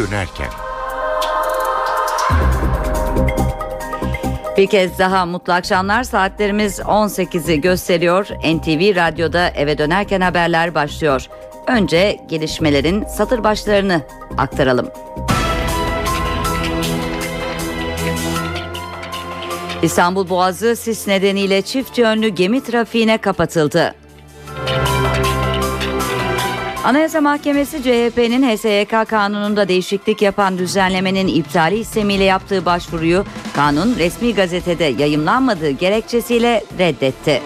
dönerken. Bir kez daha mutlu akşamlar saatlerimiz 18'i gösteriyor. NTV Radyo'da eve dönerken haberler başlıyor. Önce gelişmelerin satır başlarını aktaralım. İstanbul Boğazı sis nedeniyle çift yönlü gemi trafiğine kapatıldı. Anayasa Mahkemesi CHP'nin HSYK kanununda değişiklik yapan düzenlemenin iptali istemiyle yaptığı başvuruyu kanun resmi gazetede yayımlanmadığı gerekçesiyle reddetti.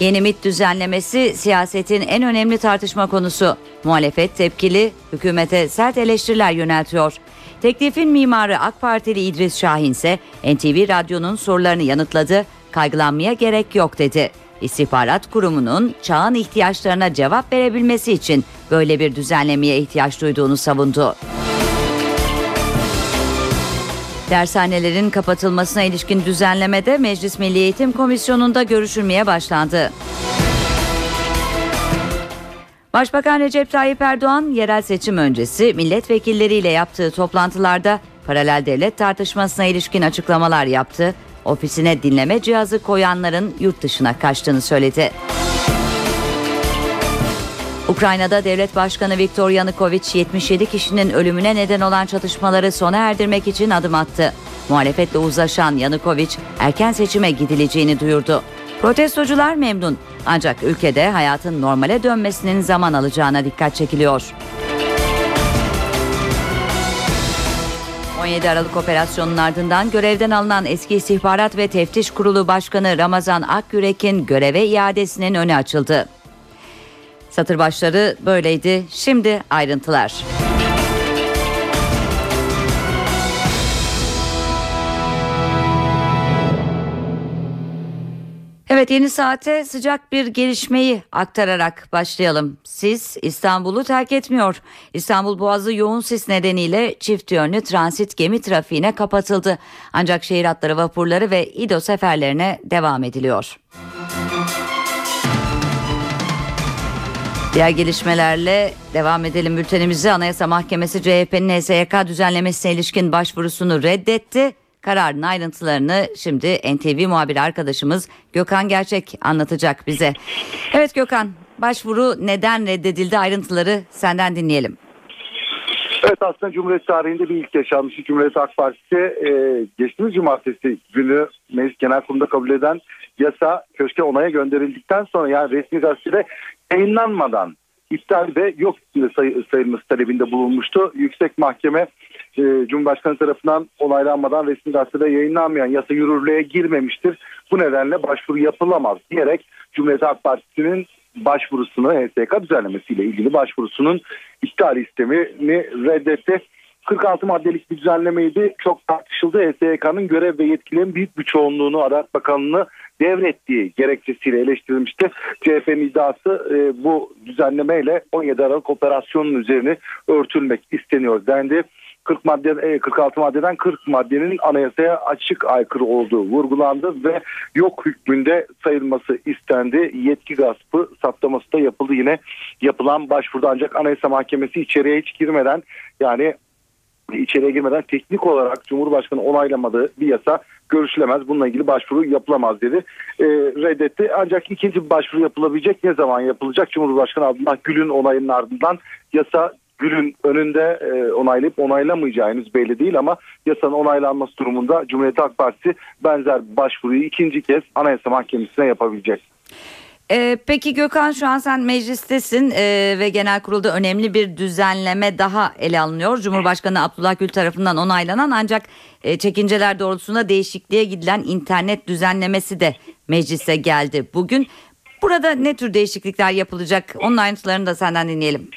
Yeni MIT düzenlemesi siyasetin en önemli tartışma konusu. Muhalefet tepkili, hükümete sert eleştiriler yöneltiyor. Teklifin mimarı AK Partili İdris Şahin ise NTV Radyo'nun sorularını yanıtladı, kaygılanmaya gerek yok dedi. İstihbarat Kurumu'nun çağın ihtiyaçlarına cevap verebilmesi için böyle bir düzenlemeye ihtiyaç duyduğunu savundu. Dershanelerin kapatılmasına ilişkin düzenlemede Meclis Milli Eğitim Komisyonu'nda görüşülmeye başlandı. Başbakan Recep Tayyip Erdoğan yerel seçim öncesi milletvekilleriyle yaptığı toplantılarda paralel devlet tartışmasına ilişkin açıklamalar yaptı. Ofisine dinleme cihazı koyanların yurt dışına kaçtığını söyledi. Ukrayna'da devlet başkanı Viktor Yanukovych 77 kişinin ölümüne neden olan çatışmaları sona erdirmek için adım attı. Muhalefetle uzlaşan Yanukovych erken seçime gidileceğini duyurdu. Protestocular memnun ancak ülkede hayatın normale dönmesinin zaman alacağına dikkat çekiliyor. 17 Aralık operasyonunun ardından görevden alınan eski istihbarat ve teftiş kurulu başkanı Ramazan Akyürek'in göreve iadesinin önü açıldı. Satır başları böyleydi. Şimdi ayrıntılar. Evet yeni saate sıcak bir gelişmeyi aktararak başlayalım. Sis İstanbul'u terk etmiyor. İstanbul Boğazı yoğun sis nedeniyle çift yönlü transit gemi trafiğine kapatıldı. Ancak şehir hatları vapurları ve İDO seferlerine devam ediliyor. Diğer gelişmelerle devam edelim bültenimizi. Anayasa Mahkemesi CHP'nin HSYK düzenlemesine ilişkin başvurusunu reddetti. Kararın ayrıntılarını şimdi NTV muhabiri arkadaşımız Gökhan Gerçek anlatacak bize. Evet Gökhan, başvuru neden reddedildi ayrıntıları senden dinleyelim. Evet aslında Cumhuriyet tarihinde bir ilk yaşanmış. Cumhuriyet Halk Partisi e, geçtiğimiz cumartesi günü Meclis Genel Kurulu'nda kabul eden yasa köşke onaya gönderildikten sonra yani resmi gazetede yayınlanmadan iptal ve yok sayı, sayılması talebinde bulunmuştu. Yüksek Mahkeme e, Cumhurbaşkanı tarafından onaylanmadan resmi gazetede yayınlanmayan yasa yürürlüğe girmemiştir. Bu nedenle başvuru yapılamaz diyerek Cumhuriyet Halk Partisi'nin başvurusunu HSK düzenlemesiyle ilgili başvurusunun iptal istemini reddetti. 46 maddelik bir düzenlemeydi. Çok tartışıldı. HSYK'nın görev ve yetkilerin büyük bir çoğunluğunu Adalet Bakanlığı devrettiği gerekçesiyle eleştirilmişti. CHP'nin iddiası e, bu düzenlemeyle 17 Aralık operasyonun üzerine örtülmek isteniyor dendi. 40 madde 46 e, maddeden 40 maddenin anayasaya açık aykırı olduğu vurgulandı ve yok hükmünde sayılması istendi. Yetki gaspı saptaması da yapıldı yine yapılan başvuruda ancak Anayasa Mahkemesi içeriye hiç girmeden yani içeriye girmeden teknik olarak Cumhurbaşkanı onaylamadığı bir yasa görüşülemez. Bununla ilgili başvuru yapılamaz dedi. E, reddetti. Ancak ikinci başvuru yapılabilecek. Ne zaman yapılacak? Cumhurbaşkanı Abdullah Gül'ün onayının ardından yasa Gül'ün önünde e, onaylayıp onaylamayacağı belli değil ama yasanın onaylanması durumunda Cumhuriyet Halk Partisi benzer başvuruyu ikinci kez Anayasa Mahkemesi'ne yapabilecek. Ee, peki Gökhan şu an sen meclistesin e, ve genel kurulda önemli bir düzenleme daha ele alınıyor. Cumhurbaşkanı Abdullah Gül tarafından onaylanan ancak e, çekinceler doğrultusunda değişikliğe gidilen internet düzenlemesi de meclise geldi. Bugün burada ne tür değişiklikler yapılacak? Onun ayrıntılarını da senden dinleyelim.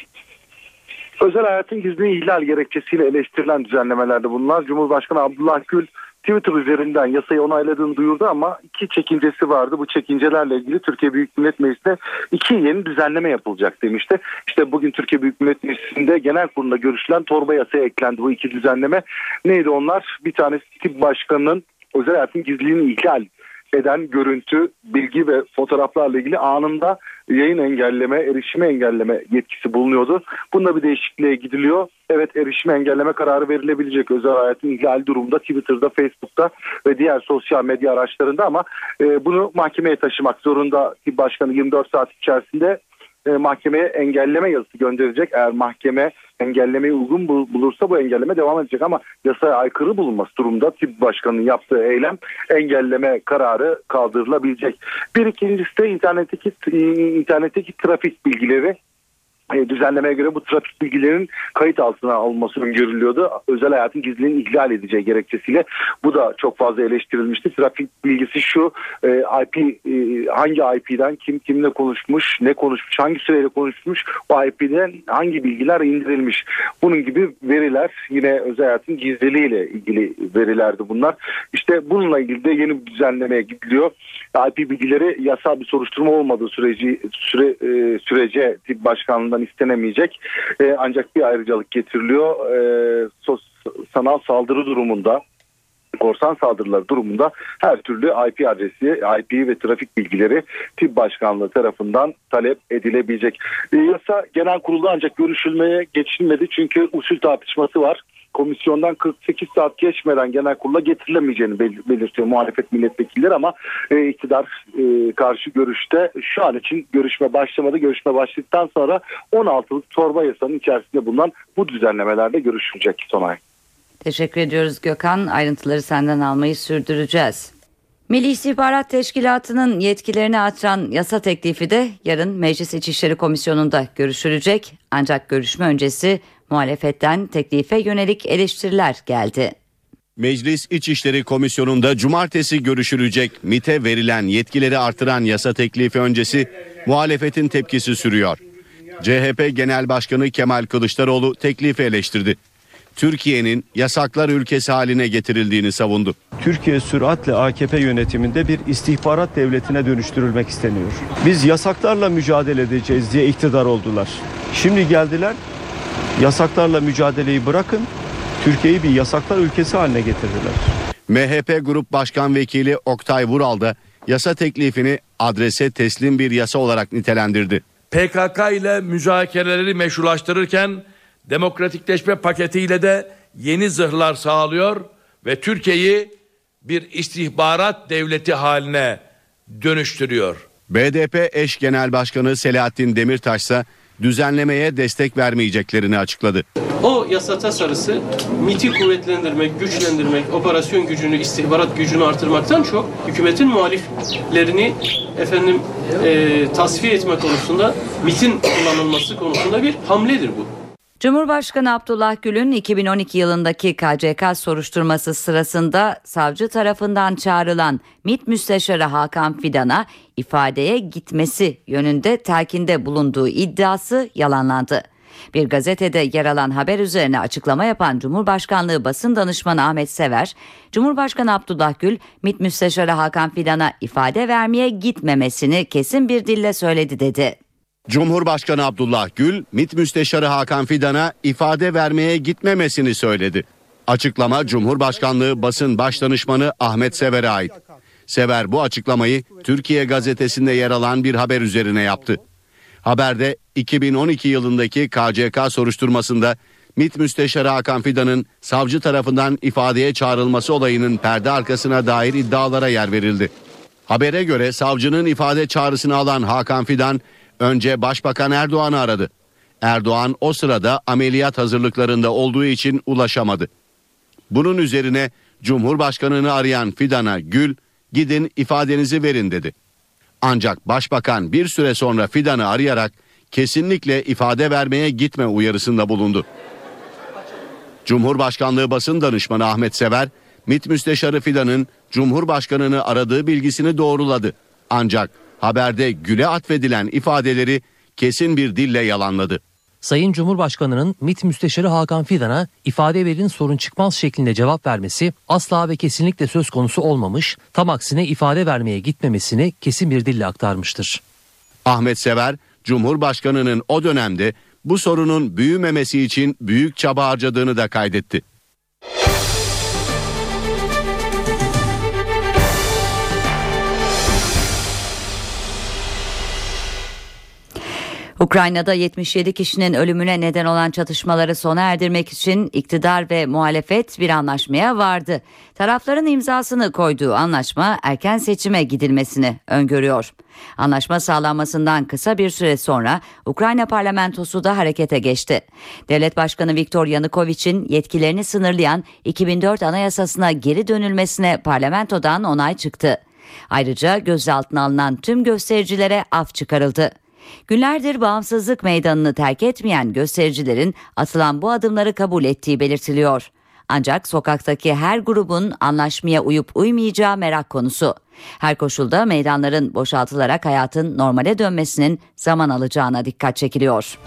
Özel hayatın gizliliği ihlal gerekçesiyle eleştirilen düzenlemelerde bulunan Cumhurbaşkanı Abdullah Gül Twitter üzerinden yasayı onayladığını duyurdu ama iki çekincesi vardı. Bu çekincelerle ilgili Türkiye Büyük Millet Meclisi'nde iki yeni düzenleme yapılacak demişti. İşte bugün Türkiye Büyük Millet Meclisi'nde genel kurulunda görüşülen torba yasaya eklendi bu iki düzenleme. Neydi onlar? Bir tanesi tip başkanının özel hayatın gizliliğini ihlal eden görüntü, bilgi ve fotoğraflarla ilgili anında yayın engelleme, erişime engelleme yetkisi bulunuyordu. Bunda bir değişikliğe gidiliyor. Evet erişime engelleme kararı verilebilecek özel hayatın ihlal durumunda Twitter'da, Facebook'ta ve diğer sosyal medya araçlarında ama e, bunu mahkemeye taşımak zorunda başkanı 24 saat içerisinde e, mahkemeye engelleme yazısı gönderecek. Eğer mahkeme engellemeyi uygun bulursa bu engelleme devam edecek ama yasaya aykırı bulunması durumda tip başkanının yaptığı eylem engelleme kararı kaldırılabilecek. Bir ikincisi de internetteki internetteki trafik bilgileri e, düzenlemeye göre bu trafik bilgilerinin kayıt altına alınması öngörülüyordu. Özel hayatın gizliliğini ihlal edeceği gerekçesiyle bu da çok fazla eleştirilmişti. Trafik bilgisi şu e, IP e, hangi IP'den kim kimle konuşmuş, ne konuşmuş, hangi süreyle konuşmuş, bu IP'den hangi bilgiler indirilmiş. Bunun gibi veriler yine özel hayatın gizliliğiyle ilgili verilerdi bunlar. İşte bununla ilgili de yeni bir düzenlemeye gidiliyor. IP bilgileri yasal bir soruşturma olmadığı süreci süre, e, sürece tip başkanlığından tarafından istenemeyecek. E, ancak bir ayrıcalık getiriliyor. E, sos, sanal saldırı durumunda korsan saldırıları durumunda her türlü IP adresi, IP ve trafik bilgileri TİP Başkanlığı tarafından talep edilebilecek. E, yasa genel kurulda ancak görüşülmeye geçilmedi çünkü usul tartışması var komisyondan 48 saat geçmeden genel kurula getirilemeyeceğini belirtiyor muhalefet milletvekilleri ama e, iktidar e, karşı görüşte şu an için görüşme başlamadı. Görüşme başladıktan sonra 16'lık torba yasanın içerisinde bulunan bu düzenlemelerde görüşülecek Sonay. Teşekkür ediyoruz Gökhan. Ayrıntıları senden almayı sürdüreceğiz. Milli İstihbarat Teşkilatı'nın yetkilerini artıran yasa teklifi de yarın Meclis İçişleri Komisyonu'nda görüşülecek. Ancak görüşme öncesi Muhalefetten teklife yönelik eleştiriler geldi. Meclis İçişleri Komisyonu'nda cumartesi görüşülecek MIT'e verilen yetkileri artıran yasa teklifi öncesi muhalefetin tepkisi sürüyor. CHP Genel Başkanı Kemal Kılıçdaroğlu teklifi eleştirdi. Türkiye'nin yasaklar ülkesi haline getirildiğini savundu. Türkiye süratle AKP yönetiminde bir istihbarat devletine dönüştürülmek isteniyor. Biz yasaklarla mücadele edeceğiz diye iktidar oldular. Şimdi geldiler Yasaklarla mücadeleyi bırakın, Türkiye'yi bir yasaklar ülkesi haline getirdiler. MHP Grup Başkan Vekili Oktay Vural da yasa teklifini adrese teslim bir yasa olarak nitelendirdi. PKK ile müzakereleri meşrulaştırırken demokratikleşme paketiyle de yeni zırhlar sağlıyor ve Türkiye'yi bir istihbarat devleti haline dönüştürüyor. BDP eş genel başkanı Selahattin Demirtaş ise düzenlemeye destek vermeyeceklerini açıkladı. O yasa tasarısı MIT'i kuvvetlendirmek, güçlendirmek, operasyon gücünü, istihbarat gücünü artırmaktan çok hükümetin muhaliflerini efendim e, tasfiye etme konusunda MIT'in kullanılması konusunda bir hamledir bu. Cumhurbaşkanı Abdullah Gül'ün 2012 yılındaki KCK soruşturması sırasında savcı tarafından çağrılan MİT Müsteşarı Hakan Fidan'a ifadeye gitmesi yönünde telkinde bulunduğu iddiası yalanlandı. Bir gazetede yer alan haber üzerine açıklama yapan Cumhurbaşkanlığı basın danışmanı Ahmet Sever, Cumhurbaşkanı Abdullah Gül, MİT Müsteşarı Hakan Fidan'a ifade vermeye gitmemesini kesin bir dille söyledi dedi. Cumhurbaşkanı Abdullah Gül, MİT Müsteşarı Hakan Fidan'a ifade vermeye gitmemesini söyledi. Açıklama Cumhurbaşkanlığı basın başdanışmanı Ahmet Sever'e ait. Sever bu açıklamayı Türkiye gazetesinde yer alan bir haber üzerine yaptı. Haberde 2012 yılındaki KCK soruşturmasında MİT Müsteşarı Hakan Fidan'ın savcı tarafından ifadeye çağrılması olayının perde arkasına dair iddialara yer verildi. Habere göre savcının ifade çağrısını alan Hakan Fidan önce Başbakan Erdoğan'ı aradı. Erdoğan o sırada ameliyat hazırlıklarında olduğu için ulaşamadı. Bunun üzerine Cumhurbaşkanını arayan Fidan'a Gül gidin ifadenizi verin dedi. Ancak başbakan bir süre sonra Fidan'ı arayarak kesinlikle ifade vermeye gitme uyarısında bulundu. Cumhurbaşkanlığı basın danışmanı Ahmet Sever, MİT Müsteşarı Fidan'ın Cumhurbaşkanını aradığı bilgisini doğruladı. Ancak haberde Gül'e atfedilen ifadeleri kesin bir dille yalanladı. Sayın Cumhurbaşkanı'nın MİT Müsteşarı Hakan Fidan'a ifade verin sorun çıkmaz şeklinde cevap vermesi asla ve kesinlikle söz konusu olmamış, tam aksine ifade vermeye gitmemesini kesin bir dille aktarmıştır. Ahmet Sever, Cumhurbaşkanı'nın o dönemde bu sorunun büyümemesi için büyük çaba harcadığını da kaydetti. Ukrayna'da 77 kişinin ölümüne neden olan çatışmaları sona erdirmek için iktidar ve muhalefet bir anlaşmaya vardı. Tarafların imzasını koyduğu anlaşma erken seçime gidilmesini öngörüyor. Anlaşma sağlanmasından kısa bir süre sonra Ukrayna parlamentosu da harekete geçti. Devlet Başkanı Viktor Yanukovych,'in yetkilerini sınırlayan 2004 anayasasına geri dönülmesine parlamentodan onay çıktı. Ayrıca gözaltına alınan tüm göstericilere af çıkarıldı. Günlerdir bağımsızlık meydanını terk etmeyen göstericilerin atılan bu adımları kabul ettiği belirtiliyor. Ancak sokaktaki her grubun anlaşmaya uyup uymayacağı merak konusu. Her koşulda meydanların boşaltılarak hayatın normale dönmesinin zaman alacağına dikkat çekiliyor.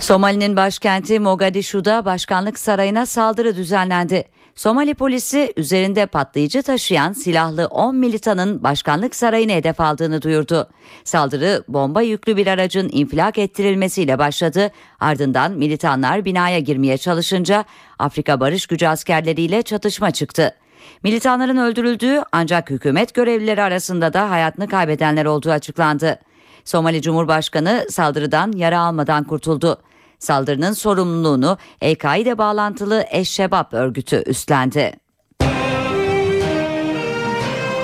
Somali'nin başkenti Mogadishu'da başkanlık sarayına saldırı düzenlendi. Somali polisi üzerinde patlayıcı taşıyan silahlı 10 militanın başkanlık sarayını hedef aldığını duyurdu. Saldırı bomba yüklü bir aracın infilak ettirilmesiyle başladı. Ardından militanlar binaya girmeye çalışınca Afrika Barış Gücü askerleriyle çatışma çıktı. Militanların öldürüldüğü ancak hükümet görevlileri arasında da hayatını kaybedenler olduğu açıklandı. Somali Cumhurbaşkanı saldırıdan yara almadan kurtuldu. Saldırının sorumluluğunu El-Kaide bağlantılı Eşşebap örgütü üstlendi.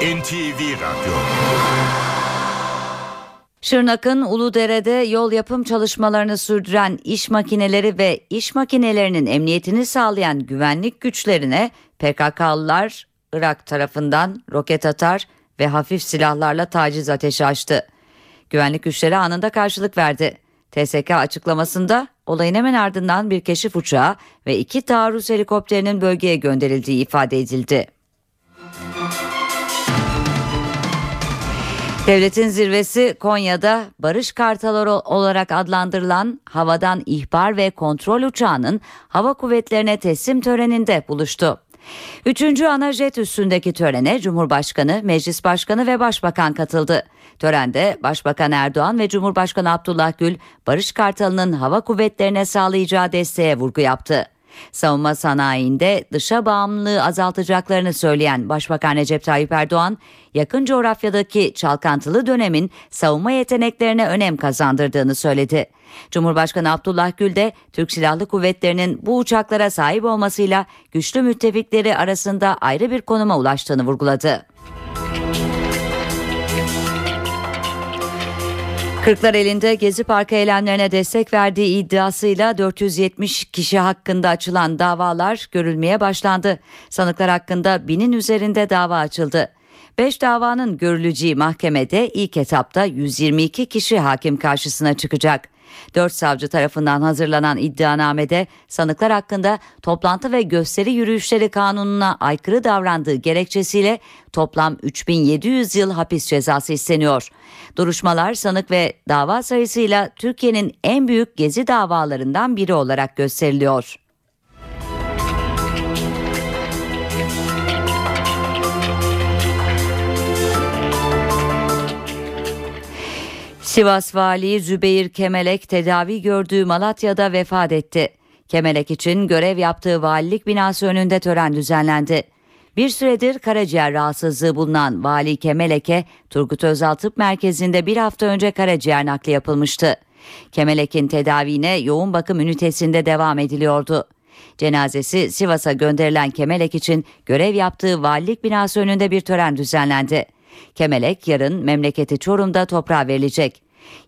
NTV Radyo Şırnak'ın Uludere'de yol yapım çalışmalarını sürdüren iş makineleri ve iş makinelerinin emniyetini sağlayan güvenlik güçlerine PKK'lılar Irak tarafından roket atar ve hafif silahlarla taciz ateşi açtı. Güvenlik güçleri anında karşılık verdi. TSK açıklamasında olayın hemen ardından bir keşif uçağı ve iki taarruz helikopterinin bölgeye gönderildiği ifade edildi. Devletin zirvesi Konya'da Barış Kartalı olarak adlandırılan havadan ihbar ve kontrol uçağının hava kuvvetlerine teslim töreninde buluştu. Üçüncü ana jet üstündeki törene Cumhurbaşkanı, Meclis Başkanı ve Başbakan katıldı. Törende Başbakan Erdoğan ve Cumhurbaşkanı Abdullah Gül, Barış Kartalı'nın hava kuvvetlerine sağlayacağı desteğe vurgu yaptı. Savunma sanayinde dışa bağımlılığı azaltacaklarını söyleyen Başbakan Recep Tayyip Erdoğan, yakın coğrafyadaki çalkantılı dönemin savunma yeteneklerine önem kazandırdığını söyledi. Cumhurbaşkanı Abdullah Gül de Türk Silahlı Kuvvetleri'nin bu uçaklara sahip olmasıyla güçlü müttefikleri arasında ayrı bir konuma ulaştığını vurguladı. Kırklar elinde Gezi Parkı eylemlerine destek verdiği iddiasıyla 470 kişi hakkında açılan davalar görülmeye başlandı. Sanıklar hakkında binin üzerinde dava açıldı. 5 davanın görüleceği mahkemede ilk etapta 122 kişi hakim karşısına çıkacak. 4 savcı tarafından hazırlanan iddianamede sanıklar hakkında toplantı ve gösteri yürüyüşleri kanununa aykırı davrandığı gerekçesiyle toplam 3700 yıl hapis cezası isteniyor. Duruşmalar sanık ve dava sayısıyla Türkiye'nin en büyük gezi davalarından biri olarak gösteriliyor. Sivas Vali Zübeyir Kemelek tedavi gördüğü Malatya'da vefat etti. Kemelek için görev yaptığı valilik binası önünde tören düzenlendi. Bir süredir karaciğer rahatsızlığı bulunan Vali Kemelek'e Turgut Özal Tıp Merkezi'nde bir hafta önce karaciğer nakli yapılmıştı. Kemelek'in tedavine yoğun bakım ünitesinde devam ediliyordu. Cenazesi Sivas'a gönderilen Kemelek için görev yaptığı valilik binası önünde bir tören düzenlendi. Kemelek yarın memleketi Çorum'da toprağa verilecek.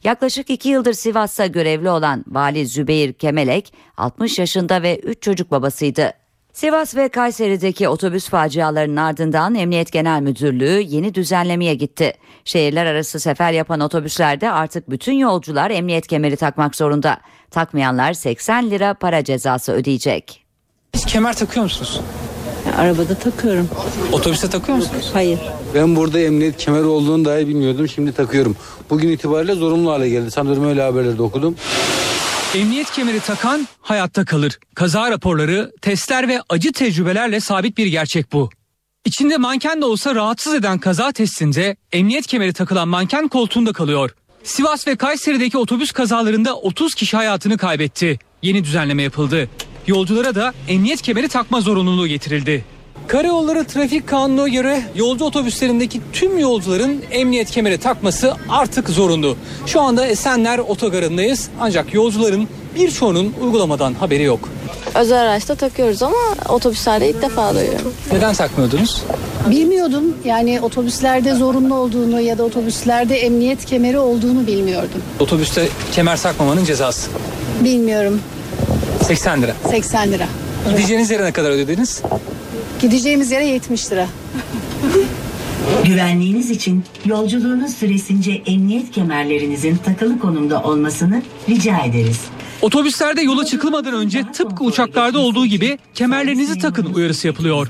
Yaklaşık iki yıldır Sivas'ta görevli olan Vali Zübeyir Kemelek 60 yaşında ve 3 çocuk babasıydı. Sivas ve Kayseri'deki otobüs facialarının ardından Emniyet Genel Müdürlüğü yeni düzenlemeye gitti. Şehirler arası sefer yapan otobüslerde artık bütün yolcular emniyet kemeri takmak zorunda. Takmayanlar 80 lira para cezası ödeyecek. Hiç kemer takıyor musunuz? Arabada takıyorum. Otobüste takıyor musunuz? Hayır. Ben burada emniyet kemeri olduğunu dahi bilmiyordum. Şimdi takıyorum. Bugün itibariyle zorunlu hale geldi. Sanırım öyle haberlerde okudum. Emniyet kemeri takan hayatta kalır. Kaza raporları, testler ve acı tecrübelerle sabit bir gerçek bu. İçinde manken de olsa rahatsız eden kaza testinde emniyet kemeri takılan manken koltuğunda kalıyor. Sivas ve Kayseri'deki otobüs kazalarında 30 kişi hayatını kaybetti. Yeni düzenleme yapıldı. Yolculara da emniyet kemeri takma zorunluluğu getirildi. Karayolları Trafik Kanunu'na göre yolcu otobüslerindeki tüm yolcuların emniyet kemeri takması artık zorunlu. Şu anda Esenler Otogarı'ndayız ancak yolcuların birçoğunun uygulamadan haberi yok. Özel araçta takıyoruz ama otobüslerde ilk defa duyuyorum. Neden takmıyordunuz? Bilmiyordum yani otobüslerde zorunlu olduğunu ya da otobüslerde emniyet kemeri olduğunu bilmiyordum. Otobüste kemer takmamanın cezası. Bilmiyorum 80 lira. 80 lira. Gideceğiniz yere ne kadar ödediniz? Gideceğimiz yere 70 lira. Güvenliğiniz için yolculuğunuz süresince emniyet kemerlerinizin takılı konumda olmasını rica ederiz. Otobüslerde yola çıkılmadan önce tıpkı uçaklarda olduğu gibi kemerlerinizi takın uyarısı yapılıyor.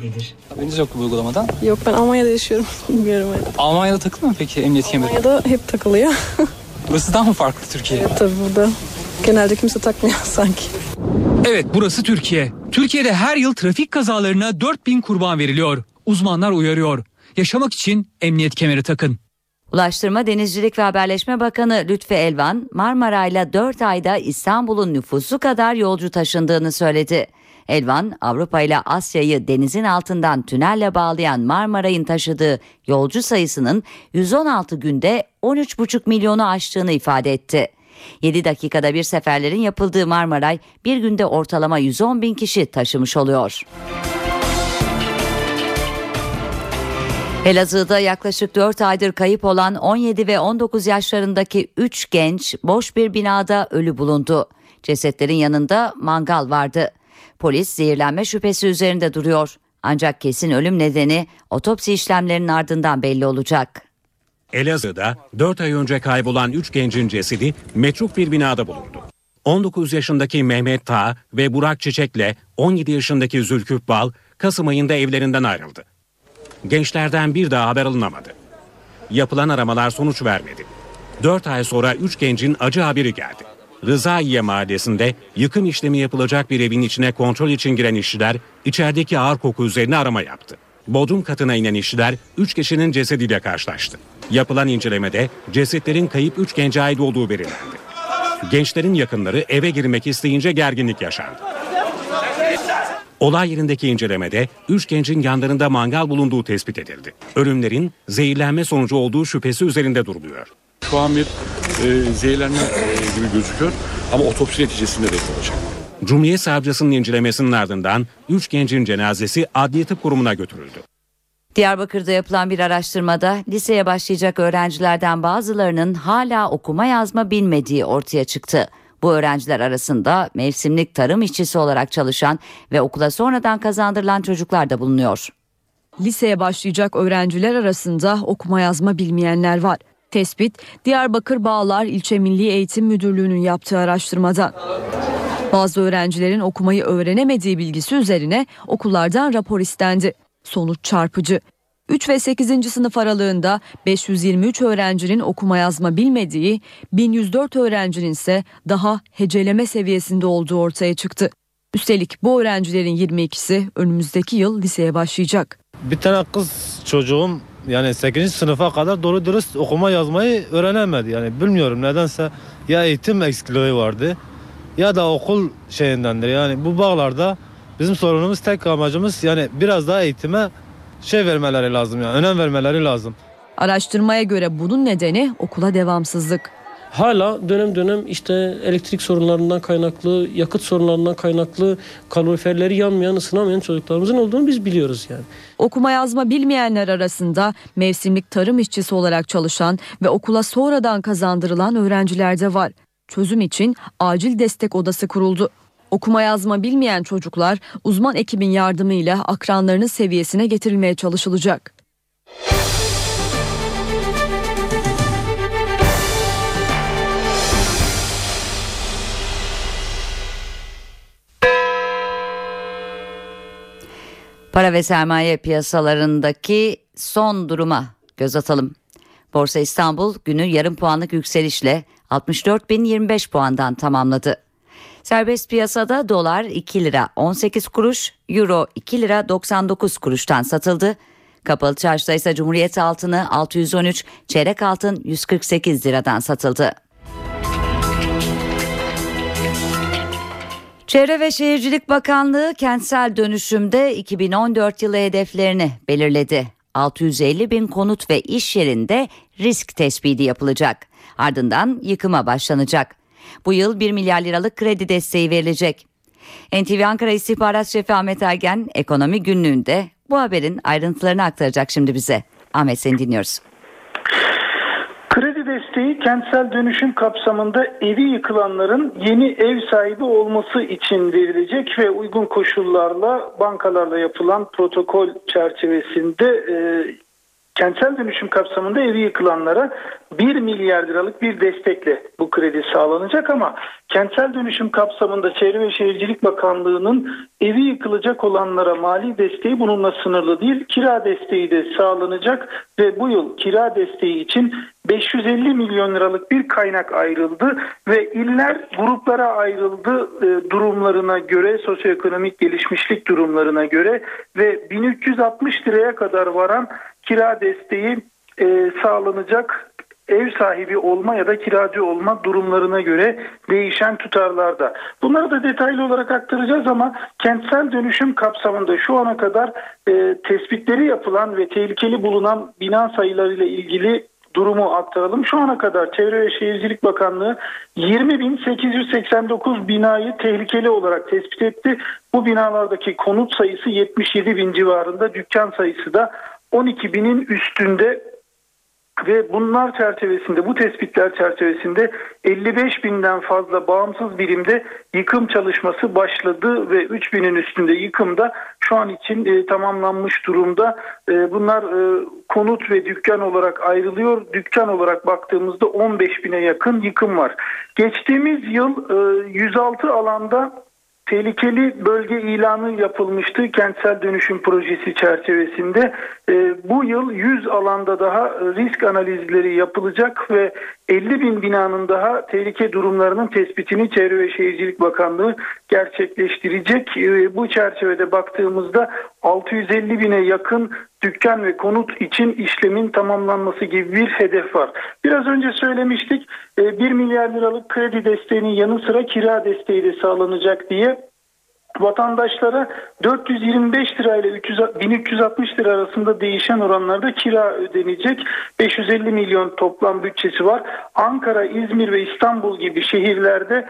Haberiniz yok bu uygulamadan. Yok ben Almanya'da yaşıyorum. Bilmiyorum. öyle. Almanya'da takılı mı peki emniyet kemeri? Almanya'da hep takılıyor. Burası daha mı farklı Türkiye? Tabii burada genelde kimse takmıyor sanki. Evet burası Türkiye. Türkiye'de her yıl trafik kazalarına 4000 kurban veriliyor. Uzmanlar uyarıyor. Yaşamak için emniyet kemeri takın. Ulaştırma, Denizcilik ve Haberleşme Bakanı Lütfi Elvan, Marmaray'la 4 ayda İstanbul'un nüfusu kadar yolcu taşındığını söyledi. Elvan, Avrupa ile Asya'yı denizin altından tünelle bağlayan Marmaray'ın taşıdığı yolcu sayısının 116 günde 13,5 milyonu aştığını ifade etti. 7 dakikada bir seferlerin yapıldığı Marmaray bir günde ortalama 110 bin kişi taşımış oluyor. Elazığ'da yaklaşık 4 aydır kayıp olan 17 ve 19 yaşlarındaki 3 genç boş bir binada ölü bulundu. Cesetlerin yanında mangal vardı. Polis zehirlenme şüphesi üzerinde duruyor. Ancak kesin ölüm nedeni otopsi işlemlerinin ardından belli olacak. Elazığ'da 4 ay önce kaybolan 3 gencin cesedi metruk bir binada bulundu. 19 yaşındaki Mehmet Ta ve Burak Çiçek'le 17 yaşındaki Zülküf Bal Kasım ayında evlerinden ayrıldı. Gençlerden bir daha haber alınamadı. Yapılan aramalar sonuç vermedi. 4 ay sonra 3 gencin acı haberi geldi. Rızaiye mahallesinde yıkım işlemi yapılacak bir evin içine kontrol için giren işçiler içerideki ağır koku üzerine arama yaptı. Bodrum katına inen işçiler 3 kişinin cesediyle karşılaştı. Yapılan incelemede cesetlerin kayıp 3 gence ait olduğu belirlendi. Gençlerin yakınları eve girmek isteyince gerginlik yaşandı. Olay yerindeki incelemede 3 gencin yanlarında mangal bulunduğu tespit edildi. Ölümlerin zehirlenme sonucu olduğu şüphesi üzerinde duruluyor. Şu an bir e, zehirlenme e, gibi gözüküyor ama otopsi neticesinde de olacak. Cumhuriyet Savcısının incelemesinin ardından 3 gencin cenazesi Adliye Tıp Kurumu'na götürüldü. Diyarbakır'da yapılan bir araştırmada liseye başlayacak öğrencilerden bazılarının hala okuma yazma bilmediği ortaya çıktı. Bu öğrenciler arasında mevsimlik tarım işçisi olarak çalışan ve okula sonradan kazandırılan çocuklar da bulunuyor. Liseye başlayacak öğrenciler arasında okuma yazma bilmeyenler var. Tespit Diyarbakır Bağlar İlçe Milli Eğitim Müdürlüğü'nün yaptığı araştırmadan. Bazı öğrencilerin okumayı öğrenemediği bilgisi üzerine okullardan rapor istendi. Sonuç çarpıcı. 3 ve 8. sınıf aralığında 523 öğrencinin okuma yazma bilmediği, 1104 öğrencinin ise daha heceleme seviyesinde olduğu ortaya çıktı. Üstelik bu öğrencilerin 22'si önümüzdeki yıl liseye başlayacak. Bir tane kız çocuğum yani 8. sınıfa kadar doğru dürüst okuma yazmayı öğrenemedi. Yani bilmiyorum nedense ya eğitim eksikliği vardı ya da okul şeyindendir. Yani bu bağlarda bizim sorunumuz tek amacımız yani biraz daha eğitime şey vermeleri lazım yani önem vermeleri lazım. Araştırmaya göre bunun nedeni okula devamsızlık. Hala dönem dönem işte elektrik sorunlarından kaynaklı, yakıt sorunlarından kaynaklı kaloriferleri yanmayan, ısınamayan çocuklarımızın olduğunu biz biliyoruz yani. Okuma yazma bilmeyenler arasında mevsimlik tarım işçisi olarak çalışan ve okula sonradan kazandırılan öğrenciler de var. Çözüm için acil destek odası kuruldu. Okuma yazma bilmeyen çocuklar uzman ekibin yardımıyla akranlarının seviyesine getirilmeye çalışılacak. Para ve sermaye piyasalarındaki son duruma göz atalım. Borsa İstanbul günü yarım puanlık yükselişle 64.025 puandan tamamladı. Serbest piyasada dolar 2 lira 18 kuruş, euro 2 lira 99 kuruştan satıldı. Kapalı çarşıda ise Cumhuriyet altını 613, çeyrek altın 148 liradan satıldı. Çevre ve Şehircilik Bakanlığı kentsel dönüşümde 2014 yılı hedeflerini belirledi. 650 bin konut ve iş yerinde risk tespiti yapılacak. Ardından yıkıma başlanacak. Bu yıl 1 milyar liralık kredi desteği verilecek. NTV Ankara İstihbarat Şefi Ahmet Ergen ekonomi günlüğünde bu haberin ayrıntılarını aktaracak şimdi bize. Ahmet seni dinliyoruz. Kredi desteği kentsel dönüşüm kapsamında evi yıkılanların yeni ev sahibi olması için verilecek ve uygun koşullarla bankalarla yapılan protokol çerçevesinde e, kentsel dönüşüm kapsamında evi yıkılanlara 1 milyar liralık bir destekle bu kredi sağlanacak ama kentsel dönüşüm kapsamında Çevre ve Şehircilik Bakanlığı'nın evi yıkılacak olanlara mali desteği bununla sınırlı değil. Kira desteği de sağlanacak ve bu yıl kira desteği için 550 milyon liralık bir kaynak ayrıldı ve iller gruplara ayrıldı e, durumlarına göre sosyoekonomik gelişmişlik durumlarına göre ve 1360 liraya kadar varan kira desteği e, sağlanacak ev sahibi olma ya da kiracı olma durumlarına göre değişen tutarlarda. Bunları da detaylı olarak aktaracağız ama kentsel dönüşüm kapsamında şu ana kadar e, tespitleri yapılan ve tehlikeli bulunan bina sayılarıyla ilgili durumu aktaralım. Şu ana kadar Çevre ve Şehircilik Bakanlığı 20.889 binayı tehlikeli olarak tespit etti. Bu binalardaki konut sayısı 77 bin civarında, dükkan sayısı da 12 binin üstünde ve bunlar çerçevesinde bu tespitler çerçevesinde 55 binden fazla bağımsız birimde yıkım çalışması başladı ve 3 binin üstünde yıkımda şu an için e, tamamlanmış durumda. E, bunlar e, konut ve dükkan olarak ayrılıyor. Dükkan olarak baktığımızda 15 bine yakın yıkım var. Geçtiğimiz yıl e, 106 alanda tehlikeli bölge ilanı yapılmıştı kentsel dönüşüm projesi çerçevesinde. E, bu yıl 100 alanda daha risk analizleri yapılacak ve 50 bin binanın daha tehlike durumlarının tespitini Çevre ve Şehircilik Bakanlığı gerçekleştirecek. E, bu çerçevede baktığımızda 650 bine yakın dükkan ve konut için işlemin tamamlanması gibi bir hedef var. Biraz önce söylemiştik 1 milyar liralık kredi desteğinin yanı sıra kira desteği de sağlanacak diye vatandaşlara 425 lira ile 1360 lira arasında değişen oranlarda kira ödenecek. 550 milyon toplam bütçesi var. Ankara, İzmir ve İstanbul gibi şehirlerde e,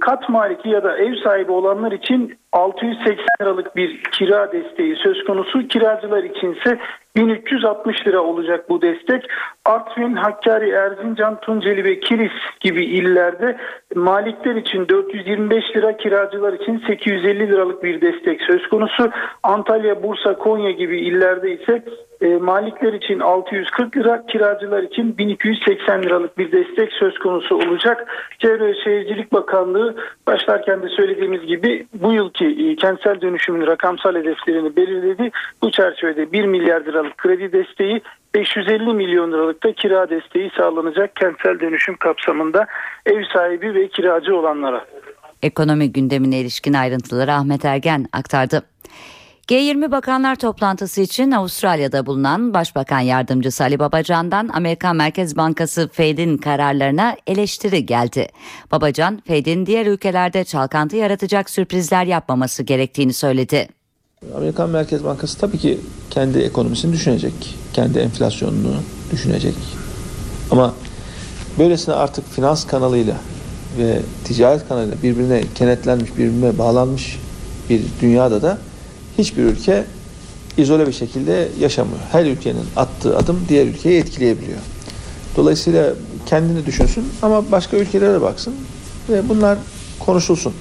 kat maliki ya da ev sahibi olanlar için 680 liralık bir kira desteği söz konusu. Kiracılar içinse 1360 lira olacak bu destek. Artvin, Hakkari, Erzincan, Tunceli ve Kilis gibi illerde malikler için 425 lira, kiracılar için 850 liralık bir destek söz konusu. Antalya, Bursa, Konya gibi illerde ise e, malikler için 640 lira, kiracılar için 1280 liralık bir destek söz konusu olacak. Çevre Şehircilik Bakanlığı başlarken de söylediğimiz gibi bu yılki e, kentsel dönüşümün rakamsal hedeflerini belirledi. Bu çerçevede 1 milyar liralık kredi desteği 550 milyon liralık da kira desteği sağlanacak kentsel dönüşüm kapsamında ev sahibi ve kiracı olanlara. Ekonomi gündemine ilişkin ayrıntıları Ahmet Ergen aktardı. G20 Bakanlar toplantısı için Avustralya'da bulunan Başbakan Yardımcısı Ali Babacan'dan Amerikan Merkez Bankası Fed'in kararlarına eleştiri geldi. Babacan, Fed'in diğer ülkelerde çalkantı yaratacak sürprizler yapmaması gerektiğini söyledi. Amerikan Merkez Bankası tabii ki kendi ekonomisini düşünecek, kendi enflasyonunu düşünecek. Ama böylesine artık finans kanalıyla ve ticaret kanalıyla birbirine kenetlenmiş, birbirine bağlanmış bir dünyada da hiçbir ülke izole bir şekilde yaşamıyor. Her ülkenin attığı adım diğer ülkeyi etkileyebiliyor. Dolayısıyla kendini düşünsün ama başka ülkelere baksın ve bunlar konuşulsun.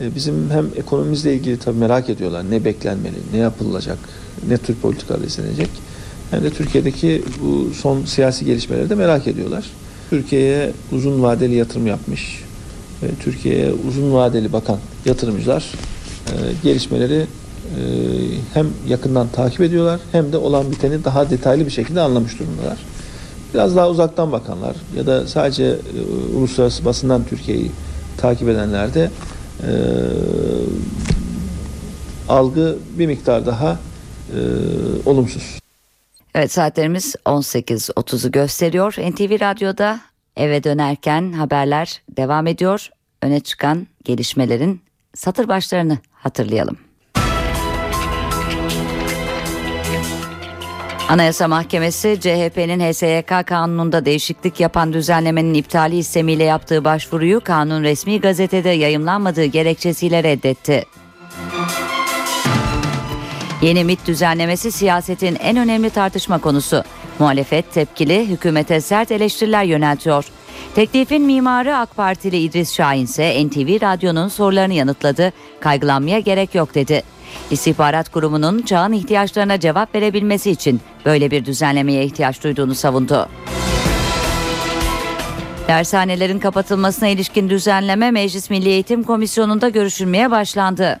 E, bizim hem ekonomimizle ilgili tabii merak ediyorlar. Ne beklenmeli, ne yapılacak, ne tür politikalar izlenecek. Hem de Türkiye'deki bu son siyasi gelişmeleri de merak ediyorlar. Türkiye'ye uzun vadeli yatırım yapmış, Türkiye'ye uzun vadeli bakan yatırımcılar e, gelişmeleri hem yakından takip ediyorlar hem de olan biteni daha detaylı bir şekilde anlamış durumdalar. Biraz daha uzaktan bakanlar ya da sadece e, uluslararası basından Türkiye'yi takip edenler de e, algı bir miktar daha e, olumsuz. Evet saatlerimiz 18.30'u gösteriyor. NTV Radyo'da eve dönerken haberler devam ediyor. Öne çıkan gelişmelerin satır başlarını hatırlayalım. Anayasa Mahkemesi CHP'nin HSYK kanununda değişiklik yapan düzenlemenin iptali istemiyle yaptığı başvuruyu kanun resmi gazetede yayımlanmadığı gerekçesiyle reddetti. Yeni MIT düzenlemesi siyasetin en önemli tartışma konusu. Muhalefet tepkili, hükümete sert eleştiriler yöneltiyor. Teklifin mimarı AK Partili İdris Şahin ise NTV Radyo'nun sorularını yanıtladı. Kaygılanmaya gerek yok dedi. İstihbarat kurumunun çağın ihtiyaçlarına cevap verebilmesi için böyle bir düzenlemeye ihtiyaç duyduğunu savundu. Dershanelerin kapatılmasına ilişkin düzenleme Meclis Milli Eğitim Komisyonu'nda görüşülmeye başlandı.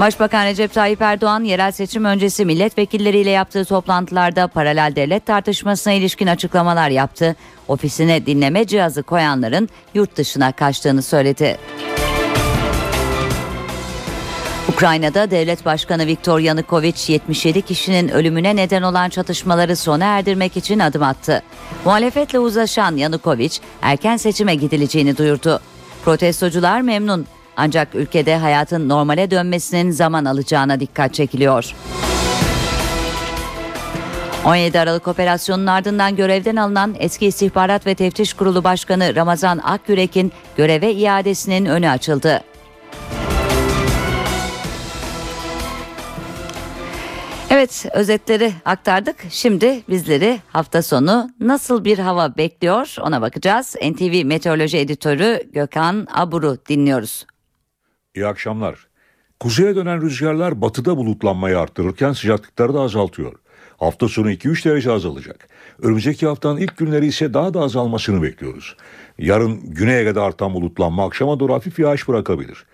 Başbakan Recep Tayyip Erdoğan yerel seçim öncesi milletvekilleriyle yaptığı toplantılarda paralel devlet tartışmasına ilişkin açıklamalar yaptı. Ofisine dinleme cihazı koyanların yurt dışına kaçtığını söyledi. Ukrayna'da devlet başkanı Viktor Yanukovych 77 kişinin ölümüne neden olan çatışmaları sona erdirmek için adım attı. Muhalefetle uzlaşan Yanukovych erken seçime gidileceğini duyurdu. Protestocular memnun ancak ülkede hayatın normale dönmesinin zaman alacağına dikkat çekiliyor. 17 Aralık operasyonunun ardından görevden alınan eski İstihbarat ve Teftiş Kurulu Başkanı Ramazan Akgürek'in göreve iadesinin önü açıldı. Evet özetleri aktardık. Şimdi bizleri hafta sonu nasıl bir hava bekliyor ona bakacağız. NTV Meteoroloji Editörü Gökhan Abur'u dinliyoruz. İyi akşamlar. Kuzeye dönen rüzgarlar batıda bulutlanmayı arttırırken sıcaklıkları da azaltıyor. Hafta sonu 2-3 derece azalacak. Önümüzdeki haftanın ilk günleri ise daha da azalmasını bekliyoruz. Yarın güneye kadar artan bulutlanma akşama doğru hafif yağış bırakabilir.